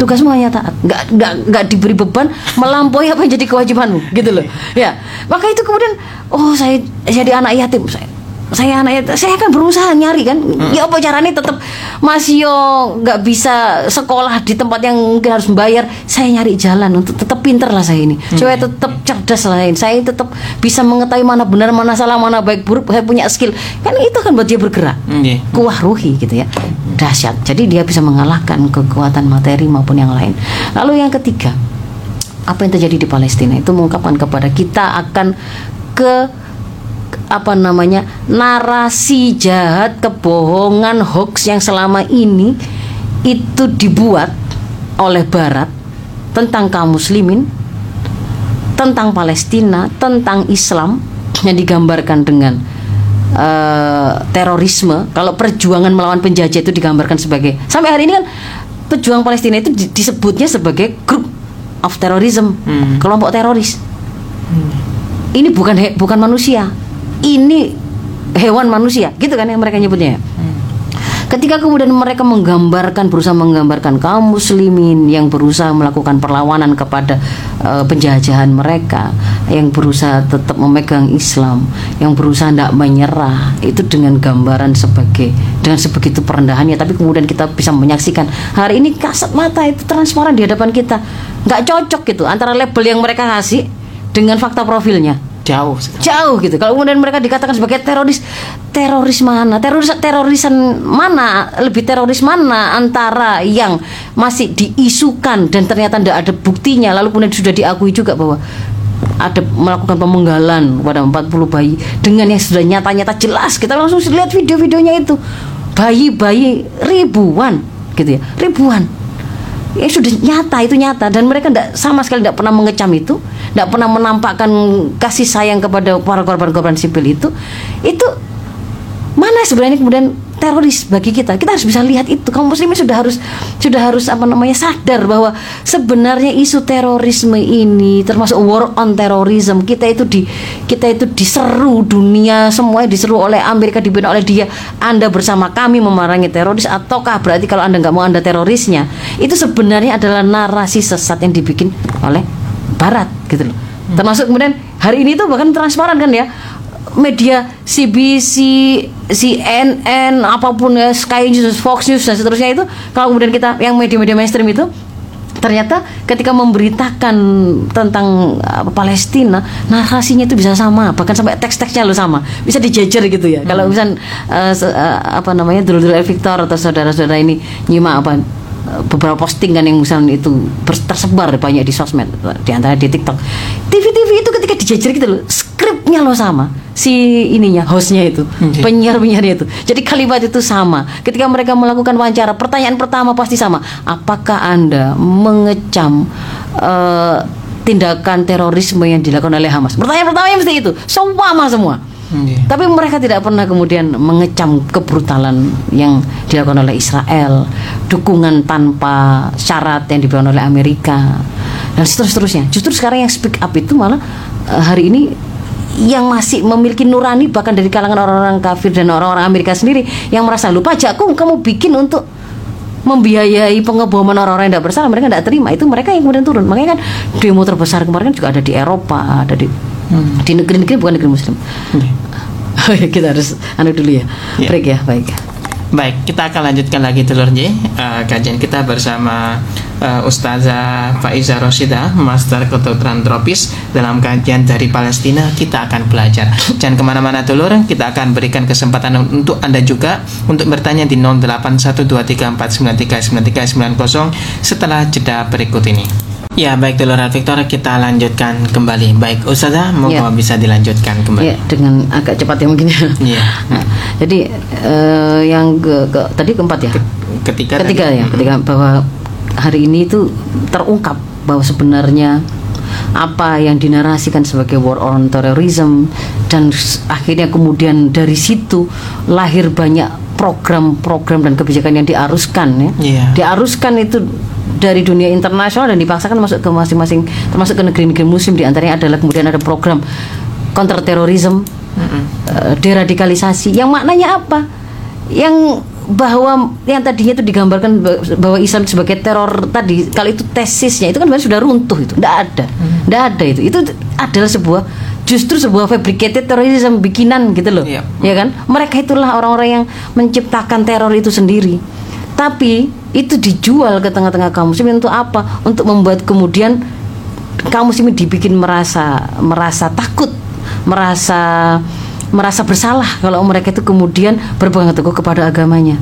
Tugasmu hanya taat. Nggak nggak nggak diberi beban melampaui apa yang jadi kewajibanmu, gitu loh. Ya. Maka itu kemudian oh saya jadi anak yatim saya saya anak yatim, saya kan berusaha nyari kan. Ya apa caranya tetap masih yo nggak bisa sekolah di tempat yang mungkin harus membayar. Saya nyari jalan untuk tetap pinter lah saya ini. Supaya tetap cerdas lah ini. Saya tetap bisa mengetahui mana benar mana salah mana baik buruk. Saya punya skill. Kan itu kan buat dia bergerak. Iya. kuah ruhi gitu ya. Dahsyat. Jadi dia bisa mengalahkan kekuatan materi maupun yang lain. Lalu yang ketiga apa yang terjadi di Palestina? Itu mengungkapkan kepada kita akan ke apa namanya narasi jahat kebohongan hoax yang selama ini itu dibuat oleh Barat tentang kaum muslimin tentang Palestina tentang Islam yang digambarkan dengan eh, terorisme. Kalau perjuangan melawan penjajah itu digambarkan sebagai sampai hari ini kan pejuang Palestina itu di- disebutnya sebagai group of terrorism kelompok teroris. Ini bukan bukan manusia ini hewan manusia gitu kan yang mereka nyebutnya ya? Ketika kemudian mereka menggambarkan berusaha menggambarkan kaum muslimin yang berusaha melakukan perlawanan kepada eh, penjajahan mereka, yang berusaha tetap memegang Islam, yang berusaha tidak menyerah, itu dengan gambaran sebagai dengan sebegitu perendahannya, tapi kemudian kita bisa menyaksikan hari ini kasat mata itu transparan di hadapan kita, nggak cocok gitu antara label yang mereka kasih dengan fakta profilnya Jauh jauh gitu. Kalau kemudian mereka dikatakan sebagai teroris, teroris mana? Teroris terorisan mana? Lebih teroris mana antara yang masih diisukan dan ternyata tidak ada buktinya, lalu kemudian sudah diakui juga bahwa ada melakukan pemenggalan pada 40 bayi dengan yang sudah nyata-nyata jelas kita langsung lihat video-videonya itu bayi-bayi ribuan gitu ya ribuan ya sudah nyata itu nyata. Dan mereka tidak sama sekali tidak pernah mengecam itu tidak pernah menampakkan kasih sayang kepada para korban-korban sipil itu. Itu mana sebenarnya kemudian teroris bagi kita? Kita harus bisa lihat itu. Kaum muslimin sudah harus sudah harus apa namanya sadar bahwa sebenarnya isu terorisme ini termasuk war on terrorism kita itu di kita itu diseru dunia semuanya diseru oleh Amerika dibina oleh dia. Anda bersama kami memerangi teroris ataukah berarti kalau anda nggak mau anda terorisnya? Itu sebenarnya adalah narasi sesat yang dibikin oleh Barat gitu loh. Termasuk kemudian hari ini tuh bahkan transparan kan ya media CBC, CNN, apa pun ya, Sky News, Fox News dan seterusnya itu kalau kemudian kita yang media-media mainstream itu ternyata ketika memberitakan tentang apa, Palestina narasinya itu bisa sama bahkan sampai teks-teksnya lo sama bisa dijejer gitu ya. Kalau misal se- eh, apa namanya dulu-dulu Victor atau saudara-saudara ini nyimak apa beberapa postingan yang misalnya itu tersebar banyak di sosmed di antara di TikTok. TV-TV itu ketika dijejer gitu loh skripnya lo sama si ininya hostnya itu Oke. penyiar-penyiarnya itu. Jadi kalimat itu sama. Ketika mereka melakukan wawancara pertanyaan pertama pasti sama. Apakah anda mengecam eh, tindakan terorisme yang dilakukan oleh Hamas? Pertanyaan pertamanya mesti itu sama semua Iya. tapi mereka tidak pernah kemudian mengecam kebrutalan yang dilakukan oleh Israel, dukungan tanpa syarat yang diberikan oleh Amerika dan seterusnya. Justru sekarang yang speak up itu malah eh, hari ini yang masih memiliki nurani bahkan dari kalangan orang-orang kafir dan orang-orang Amerika sendiri yang merasa lupa pajakku kamu bikin untuk membiayai pengeboman orang-orang yang tidak bersalah mereka tidak terima itu mereka yang kemudian turun makanya kan demo terbesar kemarin kan juga ada di Eropa ada di di negeri-negeri bukan negeri Muslim Iya. Oh ya kita harus anu dulu ya. Iya. Break ya, baik. Baik, kita akan lanjutkan lagi Telur J Eh, Kajian kita bersama eh, Ustazah Faiza Rosida Master Kedokteran Tropis Dalam kajian dari Palestina Kita akan belajar Jangan ke mana-mana Telur Kita akan berikan kesempatan untuk Anda juga Untuk bertanya di 081234939390 Setelah jeda berikut ini Ya baik Telur Victor Kita lanjutkan kembali Baik Ustazah Mau Ya. bisa dilanjutkan kembali Ya, dengan agak cepat ya mungkin ya. Iya. Nah, jadi eh, yang ke, ke- tadi keempat ya. Ketika Ketiga tadi- ya, ketika bahwa hari ini itu terungkap bahwa sebenarnya apa yang dinarasikan sebagai war on terrorism dan akhirnya kemudian dari situ lahir banyak program-program dan kebijakan yang diaruskan ya. Iya. Diaruskan itu dari dunia internasional dan dipaksakan masuk ke masing-masing termasuk ke negeri-negeri muslim. Di antaranya adalah kemudian ada program counter terorisme eh, deradikalisasi. Yang maknanya apa? Yang bahwa yang tadinya itu digambarkan ba- bahwa Islam sebagai teror tadi kalau itu tesisnya itu kan sebenarnya sudah runtuh itu. Tidak ada. Tidak ada itu. Itu adalah sebuah justru sebuah fabricated terrorism bikinan gitu loh. Iya. ya kan? Mereka itulah orang-orang yang menciptakan teror itu sendiri. Tapi itu dijual ke tengah-tengah kaum muslimin untuk apa? Untuk membuat kemudian kaum muslimin dibikin merasa merasa takut merasa merasa bersalah kalau mereka itu kemudian berpegang teguh kepada agamanya.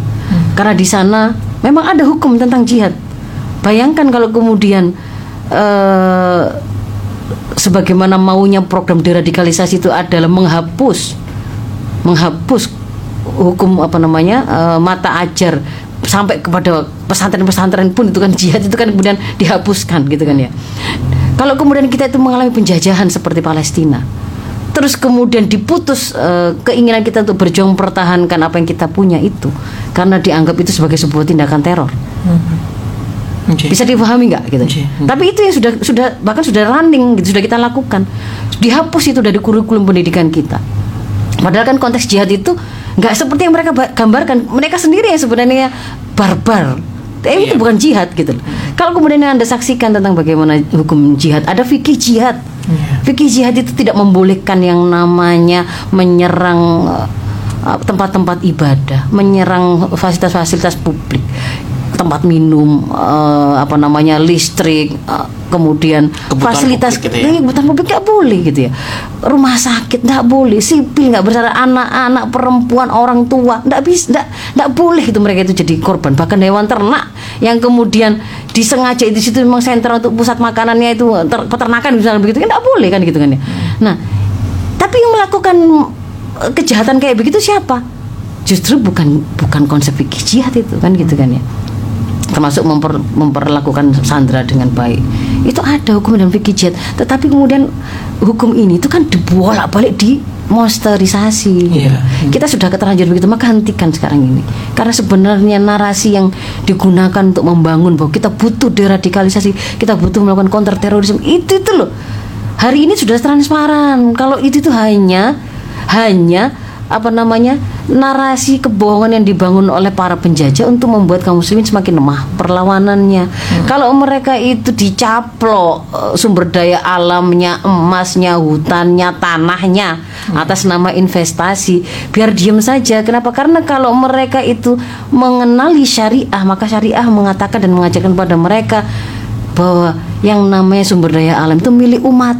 Karena di sana memang ada hukum tentang jihad. Bayangkan kalau kemudian eh, sebagaimana maunya program deradikalisasi itu adalah menghapus menghapus hukum apa namanya eh, mata ajar sampai kepada pesantren-pesantren pun itu kan jihad itu kan kemudian dihapuskan gitu kan ya. Kalau kemudian kita itu mengalami penjajahan seperti Palestina, terus kemudian diputus eh, keinginan kita untuk berjuang mempertahankan apa yang kita punya itu karena dianggap itu sebagai sebuah tindakan teror. Oke. Bisa dipahami nggak gitu? Oke. Tapi itu yang sudah sudah bahkan sudah running gitu sudah kita lakukan. Dihapus itu dari kurikulum pendidikan kita. Padahal kan konteks jihad itu nggak seperti yang mereka ba- gambarkan. Mereka sendiri yang sebenarnya barbar. Eh, itu Iya. bukan jihad gitu. loh. Kalau kemudian anda saksikan tentang bagaimana hukum jihad, ada fikih jihad. Iya. Fikih jihad itu tidak membolehkan yang namanya menyerang eh, tempat-tempat ibadah, menyerang fasilitas-fasilitas publik, tempat minum, eh, apa namanya listrik, eh, kemudian Kebutuhan fasilitas publik gitu ya. Iya, kebutuhan publik nggak boleh gitu ya. Rumah sakit nggak boleh, sipil nggak bersalah, anak-anak, perempuan, orang tua nggak bisa, nggak nggak boleh itu mereka itu jadi korban. Bahkan hewan ternak yang kemudian disengaja di situ memang sentral untuk pusat makanannya itu ter- peternakan misalnya begitu kan nggak boleh kan gitu kan ya. Nah, tapi yang melakukan eh, kejahatan kayak begitu siapa? justru bukan bukan konsep fikih jihad itu kan gitu kan ya termasuk memper, memperlakukan sandra dengan baik. Itu ada hukum dan fikih jihad. Tetapi kemudian hukum ini itu kan dibolak balik di monsterisasi. Iya. kita sudah keterlanjur begitu maka hentikan sekarang ini. Karena sebenarnya narasi yang digunakan untuk membangun bahwa kita butuh deradikalisasi kita butuh melakukan counter terorisme itu itu loh. Hari ini sudah transparan. Kalau itu itu hanya hanya apa namanya narasi kebohongan yang dibangun oleh para penjajah untuk membuat kaum muslimin semakin lemah perlawanannya. Kalau mereka itu dicaplok eh, sumber daya alamnya emasnya hutannya tanahnya atas nama investasi biar diem saja. Kenapa? Karena kalau mereka itu mengenali syariah maka syariah mengatakan dan mengajarkan pada mereka bahwa yang namanya sumber daya alam itu milik umat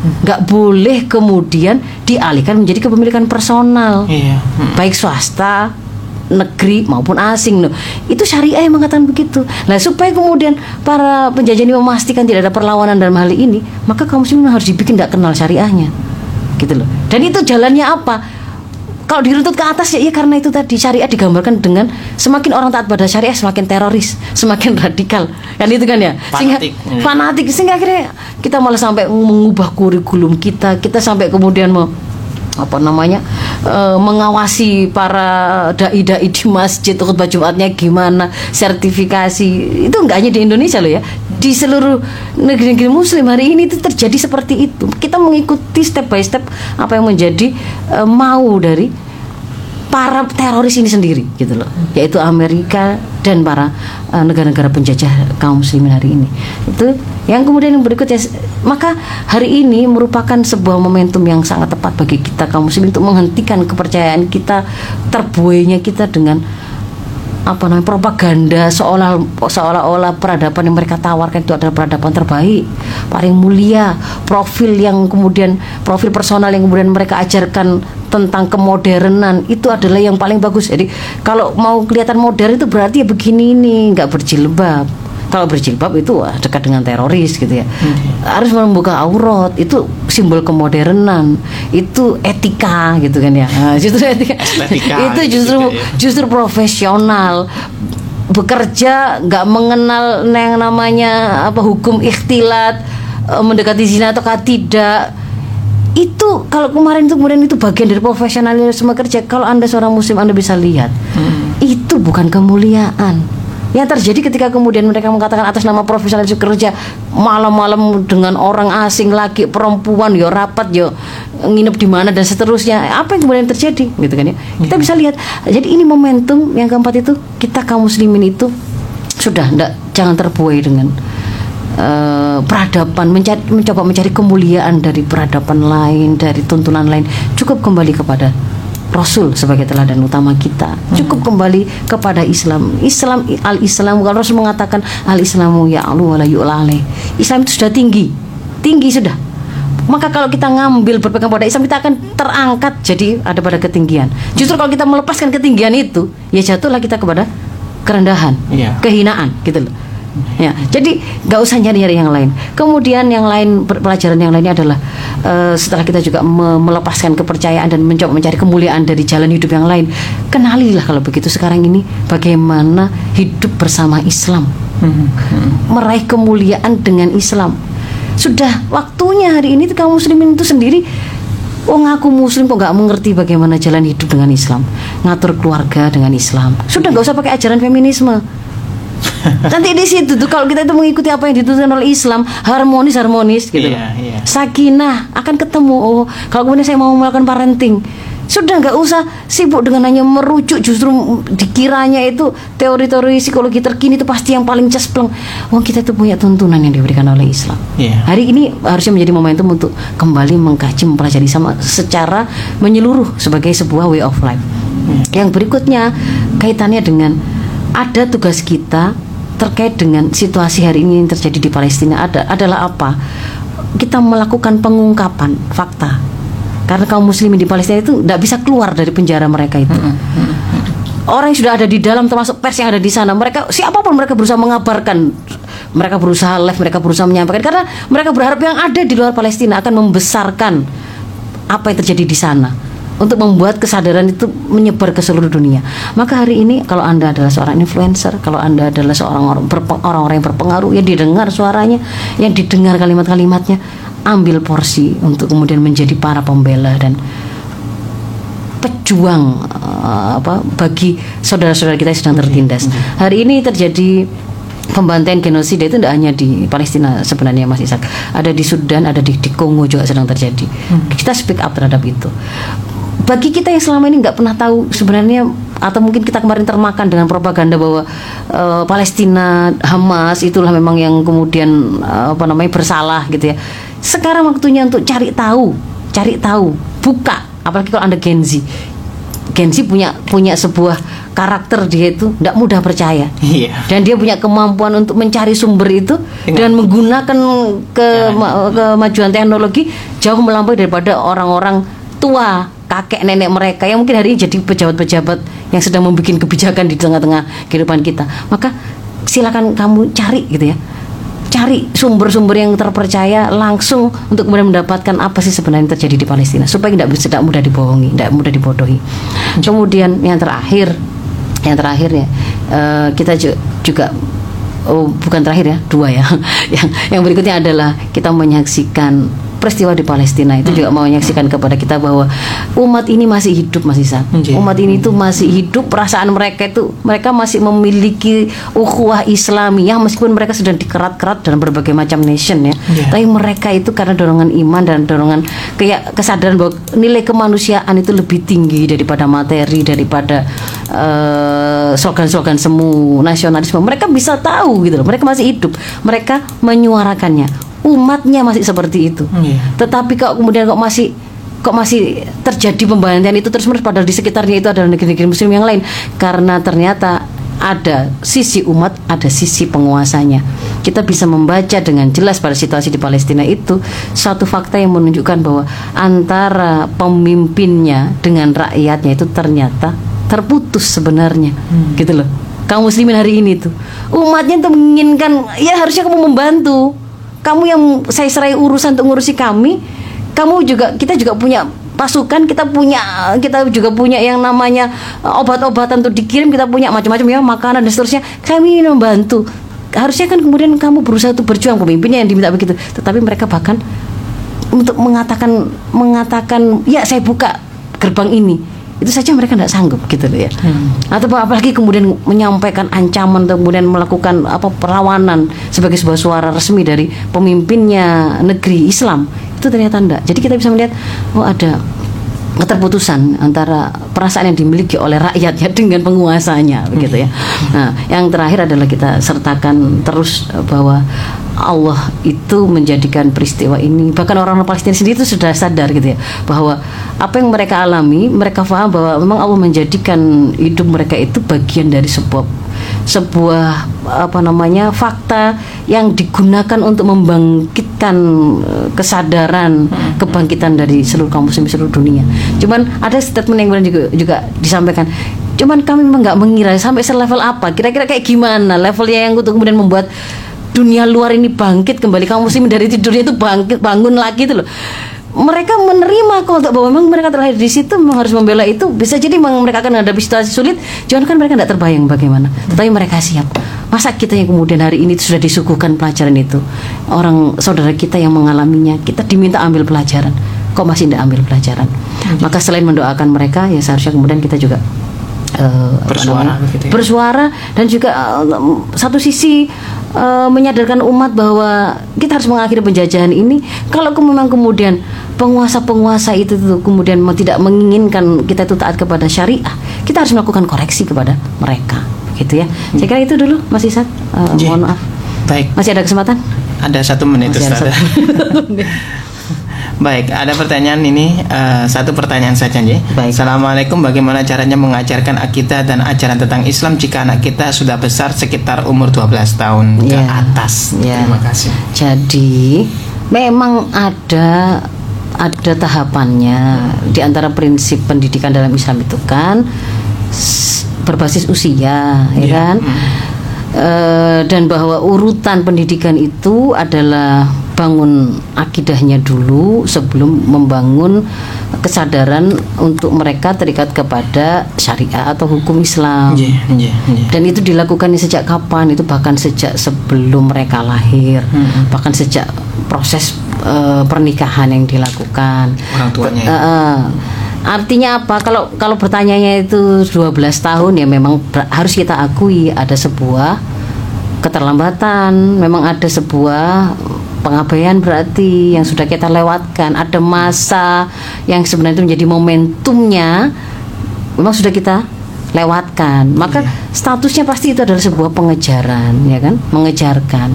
nggak boleh kemudian dialihkan menjadi kepemilikan personal. Iya. Hmm. baik swasta negeri maupun asing. Loh itu syariah yang mengatakan begitu. Nah supaya kemudian para penjajah ini memastikan tidak ada perlawanan dalam hal ini maka kaum muslimin harus dibikin tidak kenal syariahnya. Gitu loh. Dan itu jalannya apa kalau diruntut ke atas ya iya karena itu tadi syariat digambarkan dengan semakin orang taat pada syariah semakin teroris, semakin radikal. Kan itu kan ya. Sehingga Fanatik. Hmm. fanatik sehingga akhirnya kita malah sampai mengubah kurikulum kita, kita sampai kemudian mau apa namanya eh, mengawasi para dai-dai di masjid khutbah Jumatnya gimana sertifikasi. Itu enggak hanya di Indonesia loh ya. Di seluruh negeri-negeri Muslim hari ini itu terjadi seperti itu. Kita mengikuti step by step apa yang menjadi eh, mau dari para teroris ini sendiri gitu loh. Yaitu Amerika dan para eh, negara-negara penjajah kaum muslimin hari ini. Itu yang kemudian yang berikutnya. Maka hari ini merupakan sebuah momentum yang sangat tepat bagi kita kaum muslimin untuk menghentikan kepercayaan kita terbuainya kita dengan apa namanya propaganda seolah seolah-olah peradaban yang mereka tawarkan itu adalah peradaban terbaik paling mulia profil yang kemudian profil personal yang kemudian mereka ajarkan tentang kemodernan itu adalah yang paling bagus. Jadi kalau mau kelihatan modern itu berarti ya begini nih nggak berjilbab. Kalau berjilbab itu wah, dekat dengan teroris gitu ya. Harus membuka aurat itu simbol kemodernan. Itu etika gitu kan ya. Nah, justru etika. Estetika itu gitu justru juga ya. justru profesional. Bekerja nggak mengenal yang namanya apa hukum ikhtilat eh, mendekati zina atau tidak itu kalau kemarin itu kemudian itu bagian dari profesionalisme kerja. Kalau anda seorang muslim anda bisa lihat. Itu bukan kemuliaan. Yang terjadi ketika kemudian mereka mengatakan atas nama profesionalisme kerja malam-malam dengan orang asing laki perempuan yo rapat yo nginep di mana dan seterusnya. Apa yang kemudian terjadi? Gitu kan ya. Kita bisa lihat. Jadi ini momentum. Yang keempat itu kita kaum muslimin itu sudah ndak jangan terbuai dengan eh, peradaban mencari, mencoba mencari kemuliaan dari peradaban lain dari tuntunan lain cukup kembali kepada Rasul sebagai teladan utama kita. Cukup kembali kepada Islam. Islam al Islam kalau Rasul mengatakan al Islamu ya Allah wala yu'la alaih. Islam itu sudah tinggi. Tinggi sudah. Maka kalau kita ngambil berpegang pada Islam kita akan terangkat jadi ada pada ketinggian. Justru kalau kita melepaskan ketinggian itu ya jatuhlah kita kepada kerendahan Iya. kehinaan gitu loh ya jadi nggak usah nyari-nyari yang lain. Kemudian yang lain pelajaran yang lainnya adalah eh, setelah kita juga me- melepaskan kepercayaan dan mencoba mencari kemuliaan dari jalan hidup yang lain kenalilah kalau begitu sekarang ini bagaimana hidup bersama Islam. Meraih kemuliaan dengan Islam. Sudah waktunya hari ini kaum muslimin itu sendiri Oh ngaku muslim kok nggak mengerti bagaimana jalan hidup dengan Islam. Ngatur keluarga dengan Islam. Sudah nggak usah pakai ajaran feminisme Nanti di situ tuh kalau kita itu mengikuti apa yang dituntut oleh Islam harmonis harmonis gitu. Iya, iya. Sakinah akan ketemu. Oh, kalau kemudian saya mau melakukan parenting, sudah nggak usah sibuk dengan hanya merujuk justru dikiranya itu teori-teori psikologi terkini itu pasti yang paling cespleng. Wong kita itu punya tuntunan yang diberikan oleh Islam. Iya. Hari ini harusnya menjadi momentum untuk kembali mengkaji mempelajari sama secara menyeluruh sebagai sebuah way of life. Yang berikutnya kaitannya dengan ada tugas kita terkait dengan situasi hari ini yang terjadi di Palestina ada adalah apa? Kita melakukan pengungkapan fakta. Karena kaum muslimin di Palestina itu tidak bisa keluar dari penjara mereka itu. Orang yang sudah ada di dalam termasuk pers yang ada di sana, mereka siapa pun mereka berusaha mengabarkan, mereka berusaha live, mereka berusaha menyampaikan karena mereka berharap yang ada di luar Palestina akan membesarkan apa yang terjadi di sana. Untuk membuat kesadaran itu menyebar ke seluruh dunia. Maka hari ini kalau Anda adalah seorang influencer, kalau Anda adalah seorang orang orang-orang yang berpengaruh, ya didengar suaranya, yang didengar kalimat-kalimatnya, ambil porsi untuk kemudian menjadi para pembela dan pejuang eh, apa bagi saudara-saudara kita yang sedang tertindas. Hari ini terjadi pembantaian genosida itu tidak hanya di Palestina sebenarnya Mas Isak, ada di Sudan, ada di, di Kongo juga sedang terjadi. Kita speak up terhadap itu. Bagi kita yang selama ini nggak pernah tahu sebenarnya atau mungkin kita kemarin termakan dengan propaganda bahwa eh, Palestina Hamas itulah memang yang kemudian eh, apa namanya bersalah gitu ya. Sekarang waktunya untuk cari tahu, cari tahu, buka apalagi kalau Anda Gen Z. Gen Z punya punya sebuah karakter dia itu tidak mudah percaya Iya. dan dia punya kemampuan untuk mencari sumber itu Dengan- dan menggunakan ke ma- kemajuan teknologi jauh melampaui daripada orang-orang tua kakek nenek mereka yang mungkin hari ini jadi pejabat-pejabat yang sedang membuat kebijakan di tengah-tengah kehidupan kita. Maka silakan kamu cari gitu ya. Cari sumber-sumber yang terpercaya langsung untuk kemudian mendapatkan apa sih sebenarnya yang terjadi di Palestina. Supaya tidak tidak mudah dibohongi, tidak mudah dibodohi. Kemudian yang terakhir, yang terakhir ya eh, kita ju- juga oh bukan terakhir ya dua ya. Yang yang berikutnya adalah kita menyaksikan peristiwa di Palestina itu juga mau menyaksikan kepada kita bahwa umat ini masih hidup masih Isa. Iya. umat ini tuh masih hidup perasaan mereka itu mereka masih memiliki ukhuwah Islamiyah meskipun mereka sedang dikerat-kerat dalam berbagai macam nation ya Iya. tapi mereka itu karena dorongan iman dan dorongan kayak kesadaran bahwa nilai kemanusiaan itu lebih tinggi daripada materi daripada eh, slogan-slogan semu nasionalisme mereka bisa tahu gitu loh mereka masih hidup mereka menyuarakannya umatnya masih seperti itu Iya. tetapi kok kemudian kok masih kok masih terjadi pembantaian itu terus menerus padahal di sekitarnya itu adalah negeri-negeri muslim yang lain karena ternyata ada sisi umat, ada sisi penguasanya. Kita bisa membaca dengan jelas pada situasi di Palestina itu satu fakta yang menunjukkan bahwa antara pemimpinnya dengan rakyatnya itu ternyata terputus sebenarnya, gitu loh. Kaum muslimin hari ini tuh umatnya tuh menginginkan ya harusnya kamu membantu kamu yang saya serai urusan untuk ngurusi kami kamu juga kita juga punya pasukan kita punya kita juga punya yang namanya eh, obat-obatan untuk dikirim kita punya macam-macam ya makanan dan seterusnya. Kami ingin membantu. Harusnya kan kemudian kamu berusaha untuk berjuang pemimpinnya yang diminta begitu. Tetapi mereka bahkan untuk mengatakan mengatakan ya saya buka gerbang ini itu saja mereka tidak sanggup gitu loh ya. Atau apalagi kemudian menyampaikan ancaman atau kemudian melakukan apa perlawanan sebagai sebuah suara resmi dari pemimpinnya negeri Islam. Itu ternyata tidak jadi kita bisa melihat oh ada keterputusan antara perasaan yang dimiliki oleh rakyatnya dengan penguasanya begitu ya. Nah, yang terakhir adalah kita sertakan terus bahwa Allah itu menjadikan peristiwa ini bahkan orang-orang Palestina sendiri itu sudah sadar gitu ya bahwa apa yang mereka alami mereka paham bahwa memang Allah menjadikan hidup mereka itu bagian dari sebuah sebuah apa namanya fakta yang digunakan untuk membangkitkan eh, kesadaran kebangkitan dari seluruh kaum muslim seluruh dunia. Cuman ada statement yang kemudian juga juga disampaikan. Cuman kami memang nggak mengira sampai selevel apa. Kira-kira kayak gimana levelnya yang untuk kemudian membuat dunia luar ini bangkit kembali. Kaum muslim dari tidurnya itu bangkit bangun lagi itu loh. Mereka menerima kok bahwa memang mereka terlahir di situ memang harus membela itu. Bisa jadi memang mereka akan menghadapi situasi sulit. Jangan kan mereka tidak terbayang bagaimana tetapi mereka siap. Masa kita yang kemudian hari ini sudah disuguhkan pelajaran itu? Orang saudara kita yang mengalaminya kita diminta ambil pelajaran. Kok masih tidak ambil pelajaran? Maka selain mendoakan mereka ya seharusnya kemudian kita juga eh, Bersuara namanya, begitu ya. bersuara dan juga eh, satu sisi eh, menyadarkan umat bahwa kita harus mengakhiri penjajahan ini kalau memang kemudian penguasa-penguasa itu tuh kemudian mau tidak menginginkan kita itu taat kepada syariah kita harus melakukan koreksi kepada mereka gitu ya saya kira itu dulu Mas Isat Ji. mohon maaf Baik, masih ada kesempatan ada satu menit Masih ada Ustaz. satu. Baik, ada pertanyaan ini eh, satu pertanyaan saja Nji. Baik. Assalamualaikum, bagaimana caranya mengajarkan akidah dan ajaran tentang Islam jika anak kita sudah besar sekitar umur 12 tahun ke Ya. atas? Ya. Terima kasih. Jadi memang ada ada tahapannya di antara prinsip pendidikan dalam Islam itu kan berbasis usia, ya Iya. kan? Eh, dan bahwa urutan pendidikan itu adalah bangun akidahnya dulu sebelum membangun kesadaran untuk mereka terikat kepada syariah atau hukum Islam. Nggih, nggih, nggih. Dan itu dilakukan sejak kapan? Itu bahkan sejak sebelum mereka lahir, bahkan sejak proses eh, pernikahan yang dilakukan. Orang tuanya. Eh, eh. artinya apa? Kalau kalau bertanyanya itu 12 tahun ya memang ber- harus kita akui ada sebuah keterlambatan, memang ada sebuah pengabaian berarti yang sudah kita lewatkan. Ada masa yang sebenarnya itu menjadi momentumnya memang sudah kita lewatkan. Maka statusnya pasti itu adalah sebuah pengejaran, ya kan? Mengejarkan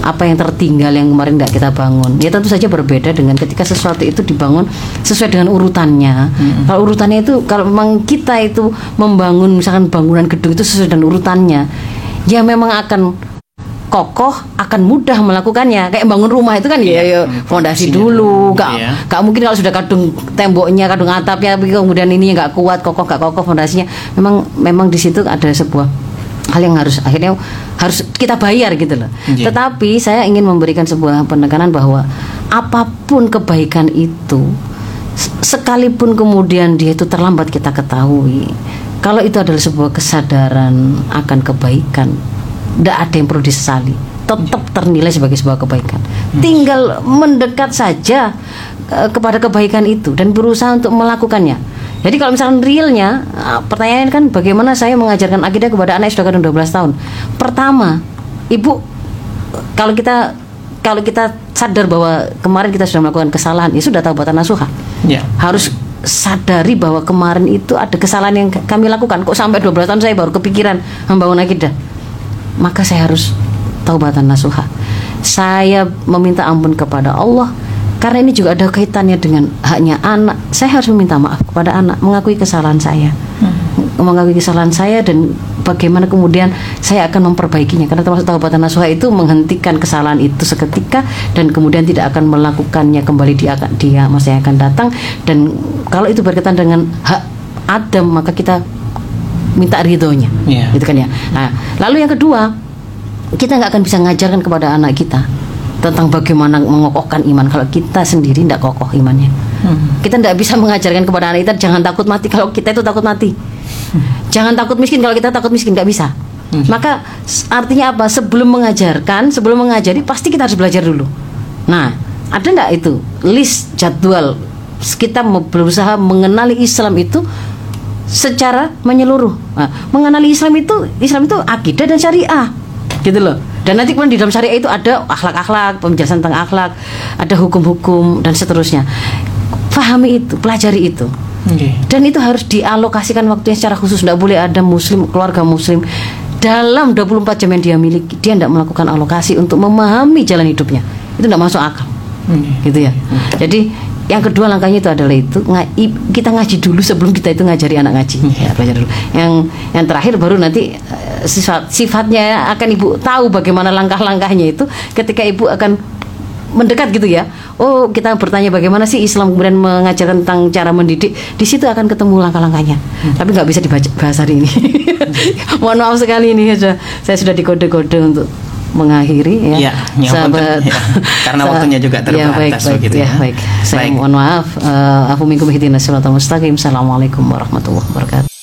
apa yang tertinggal yang kemarin tidak kita bangun ya tentu saja berbeda dengan ketika sesuatu itu dibangun sesuai dengan urutannya kalau urutannya itu kalau memang kita itu membangun misalkan bangunan gedung itu sesuai dengan urutannya ya memang akan kokoh akan mudah melakukannya kayak bangun rumah itu kan ya, ya fondasi fondasinya dulu nggak iya. nggak mungkin kalau sudah kadung temboknya kadung atapnya tapi kemudian ini nggak kuat kokoh nggak kokoh fondasinya memang memang di situ ada sebuah hal yang harus akhirnya harus kita bayar gitu loh. Iya. Tetapi saya ingin memberikan sebuah penekanan bahwa apa pun kebaikan itu sekalipun kemudian dia itu terlambat kita ketahui kalau itu adalah sebuah kesadaran akan kebaikan tidak ada yang perlu disesali. Tetap ternilai sebagai sebuah kebaikan. Tinggal mendekat saja eh, kepada kebaikan itu dan berusaha untuk melakukannya. Jadi kalau misalkan realnya eh, pertanyaan kan bagaimana saya mengajarkan akidah kepada anak sudah kadang 12 tahun? Pertama ibu kalau kita kalau kita sadar bahwa kemarin kita sudah melakukan kesalahan ya sudah taubatan nasuha. Ya. harus sadari bahwa kemarin itu ada kesalahan yang kami lakukan. Kok sampai 12 tahun saya baru kepikiran membangun akidah maka saya harus taubatan nasuha. Saya meminta ampun kepada Allah karena ini juga ada kaitannya dengan haknya anak. Saya harus meminta maaf kepada anak mengakui kesalahan saya. Mengakui kesalahan saya dan bagaimana kemudian saya akan memperbaikinya. Karena termasuk taubatan nasuha itu menghentikan kesalahan itu seketika dan kemudian tidak akan melakukannya kembali di dia masa yang akan datang. Dan kalau itu berkaitan dengan hak Adam maka kita minta ridhonya. Iya. gitu kan ya. Nah lalu yang kedua kita nggak akan bisa mengajarkan kepada anak kita tentang bagaimana mengokohkan iman. Kalau kita sendiri tidak kokoh imannya. Kita tidak bisa mengajarkan kepada anak kita jangan takut mati. Kalau kita itu takut mati. Jangan takut miskin. Kalau kita takut miskin nggak bisa. Maka s- artinya apa? Sebelum mengajarkan sebelum mengajari pasti kita harus belajar dulu. Nah ada nggak itu list jadwal? Kita berusaha mengenali Islam itu secara menyeluruh. Nah, mengenali Islam itu Islam itu akidah dan syariah, gitu loh. Dan nanti kemudian di dalam syariah itu ada akhlak-akhlak, penjelasan tentang akhlak, ada hukum-hukum dan seterusnya. Pahami itu, pelajari itu. Oke. Dan itu harus dialokasikan waktunya secara khusus. Tidak boleh ada muslim, keluarga muslim dalam 24 jam yang dia miliki, dia tidak melakukan alokasi untuk memahami jalan hidupnya. Itu tidak masuk akal Oke. gitu ya. Jadi yang kedua langkahnya itu adalah itu kita ngaji dulu sebelum kita itu ngajari anak ngaji. Ya, belajar dulu. Yang yang terakhir baru nanti eh, sifat sifatnya akan ibu tahu bagaimana langkah-langkahnya itu ketika ibu akan mendekat gitu ya. Oh, kita bertanya bagaimana sih Islam kemudian mengajarkan tentang cara mendidik. Di situ akan ketemu langkah-langkahnya. Tapi nggak bisa dibaca bahas hari ini. Mohon maaf sekali ini sudah saya sudah dikode-kode untuk mengakhiri ya. Ya, yang Sahabat. ya. Karena waktunya juga Ya, terbatas baik, baik, begitu ya, ya. baik. Saya Baik. mohon maaf. Uh, aku siratal mustaqim. Assalamualaikum warahmatullahi wabarakatuh.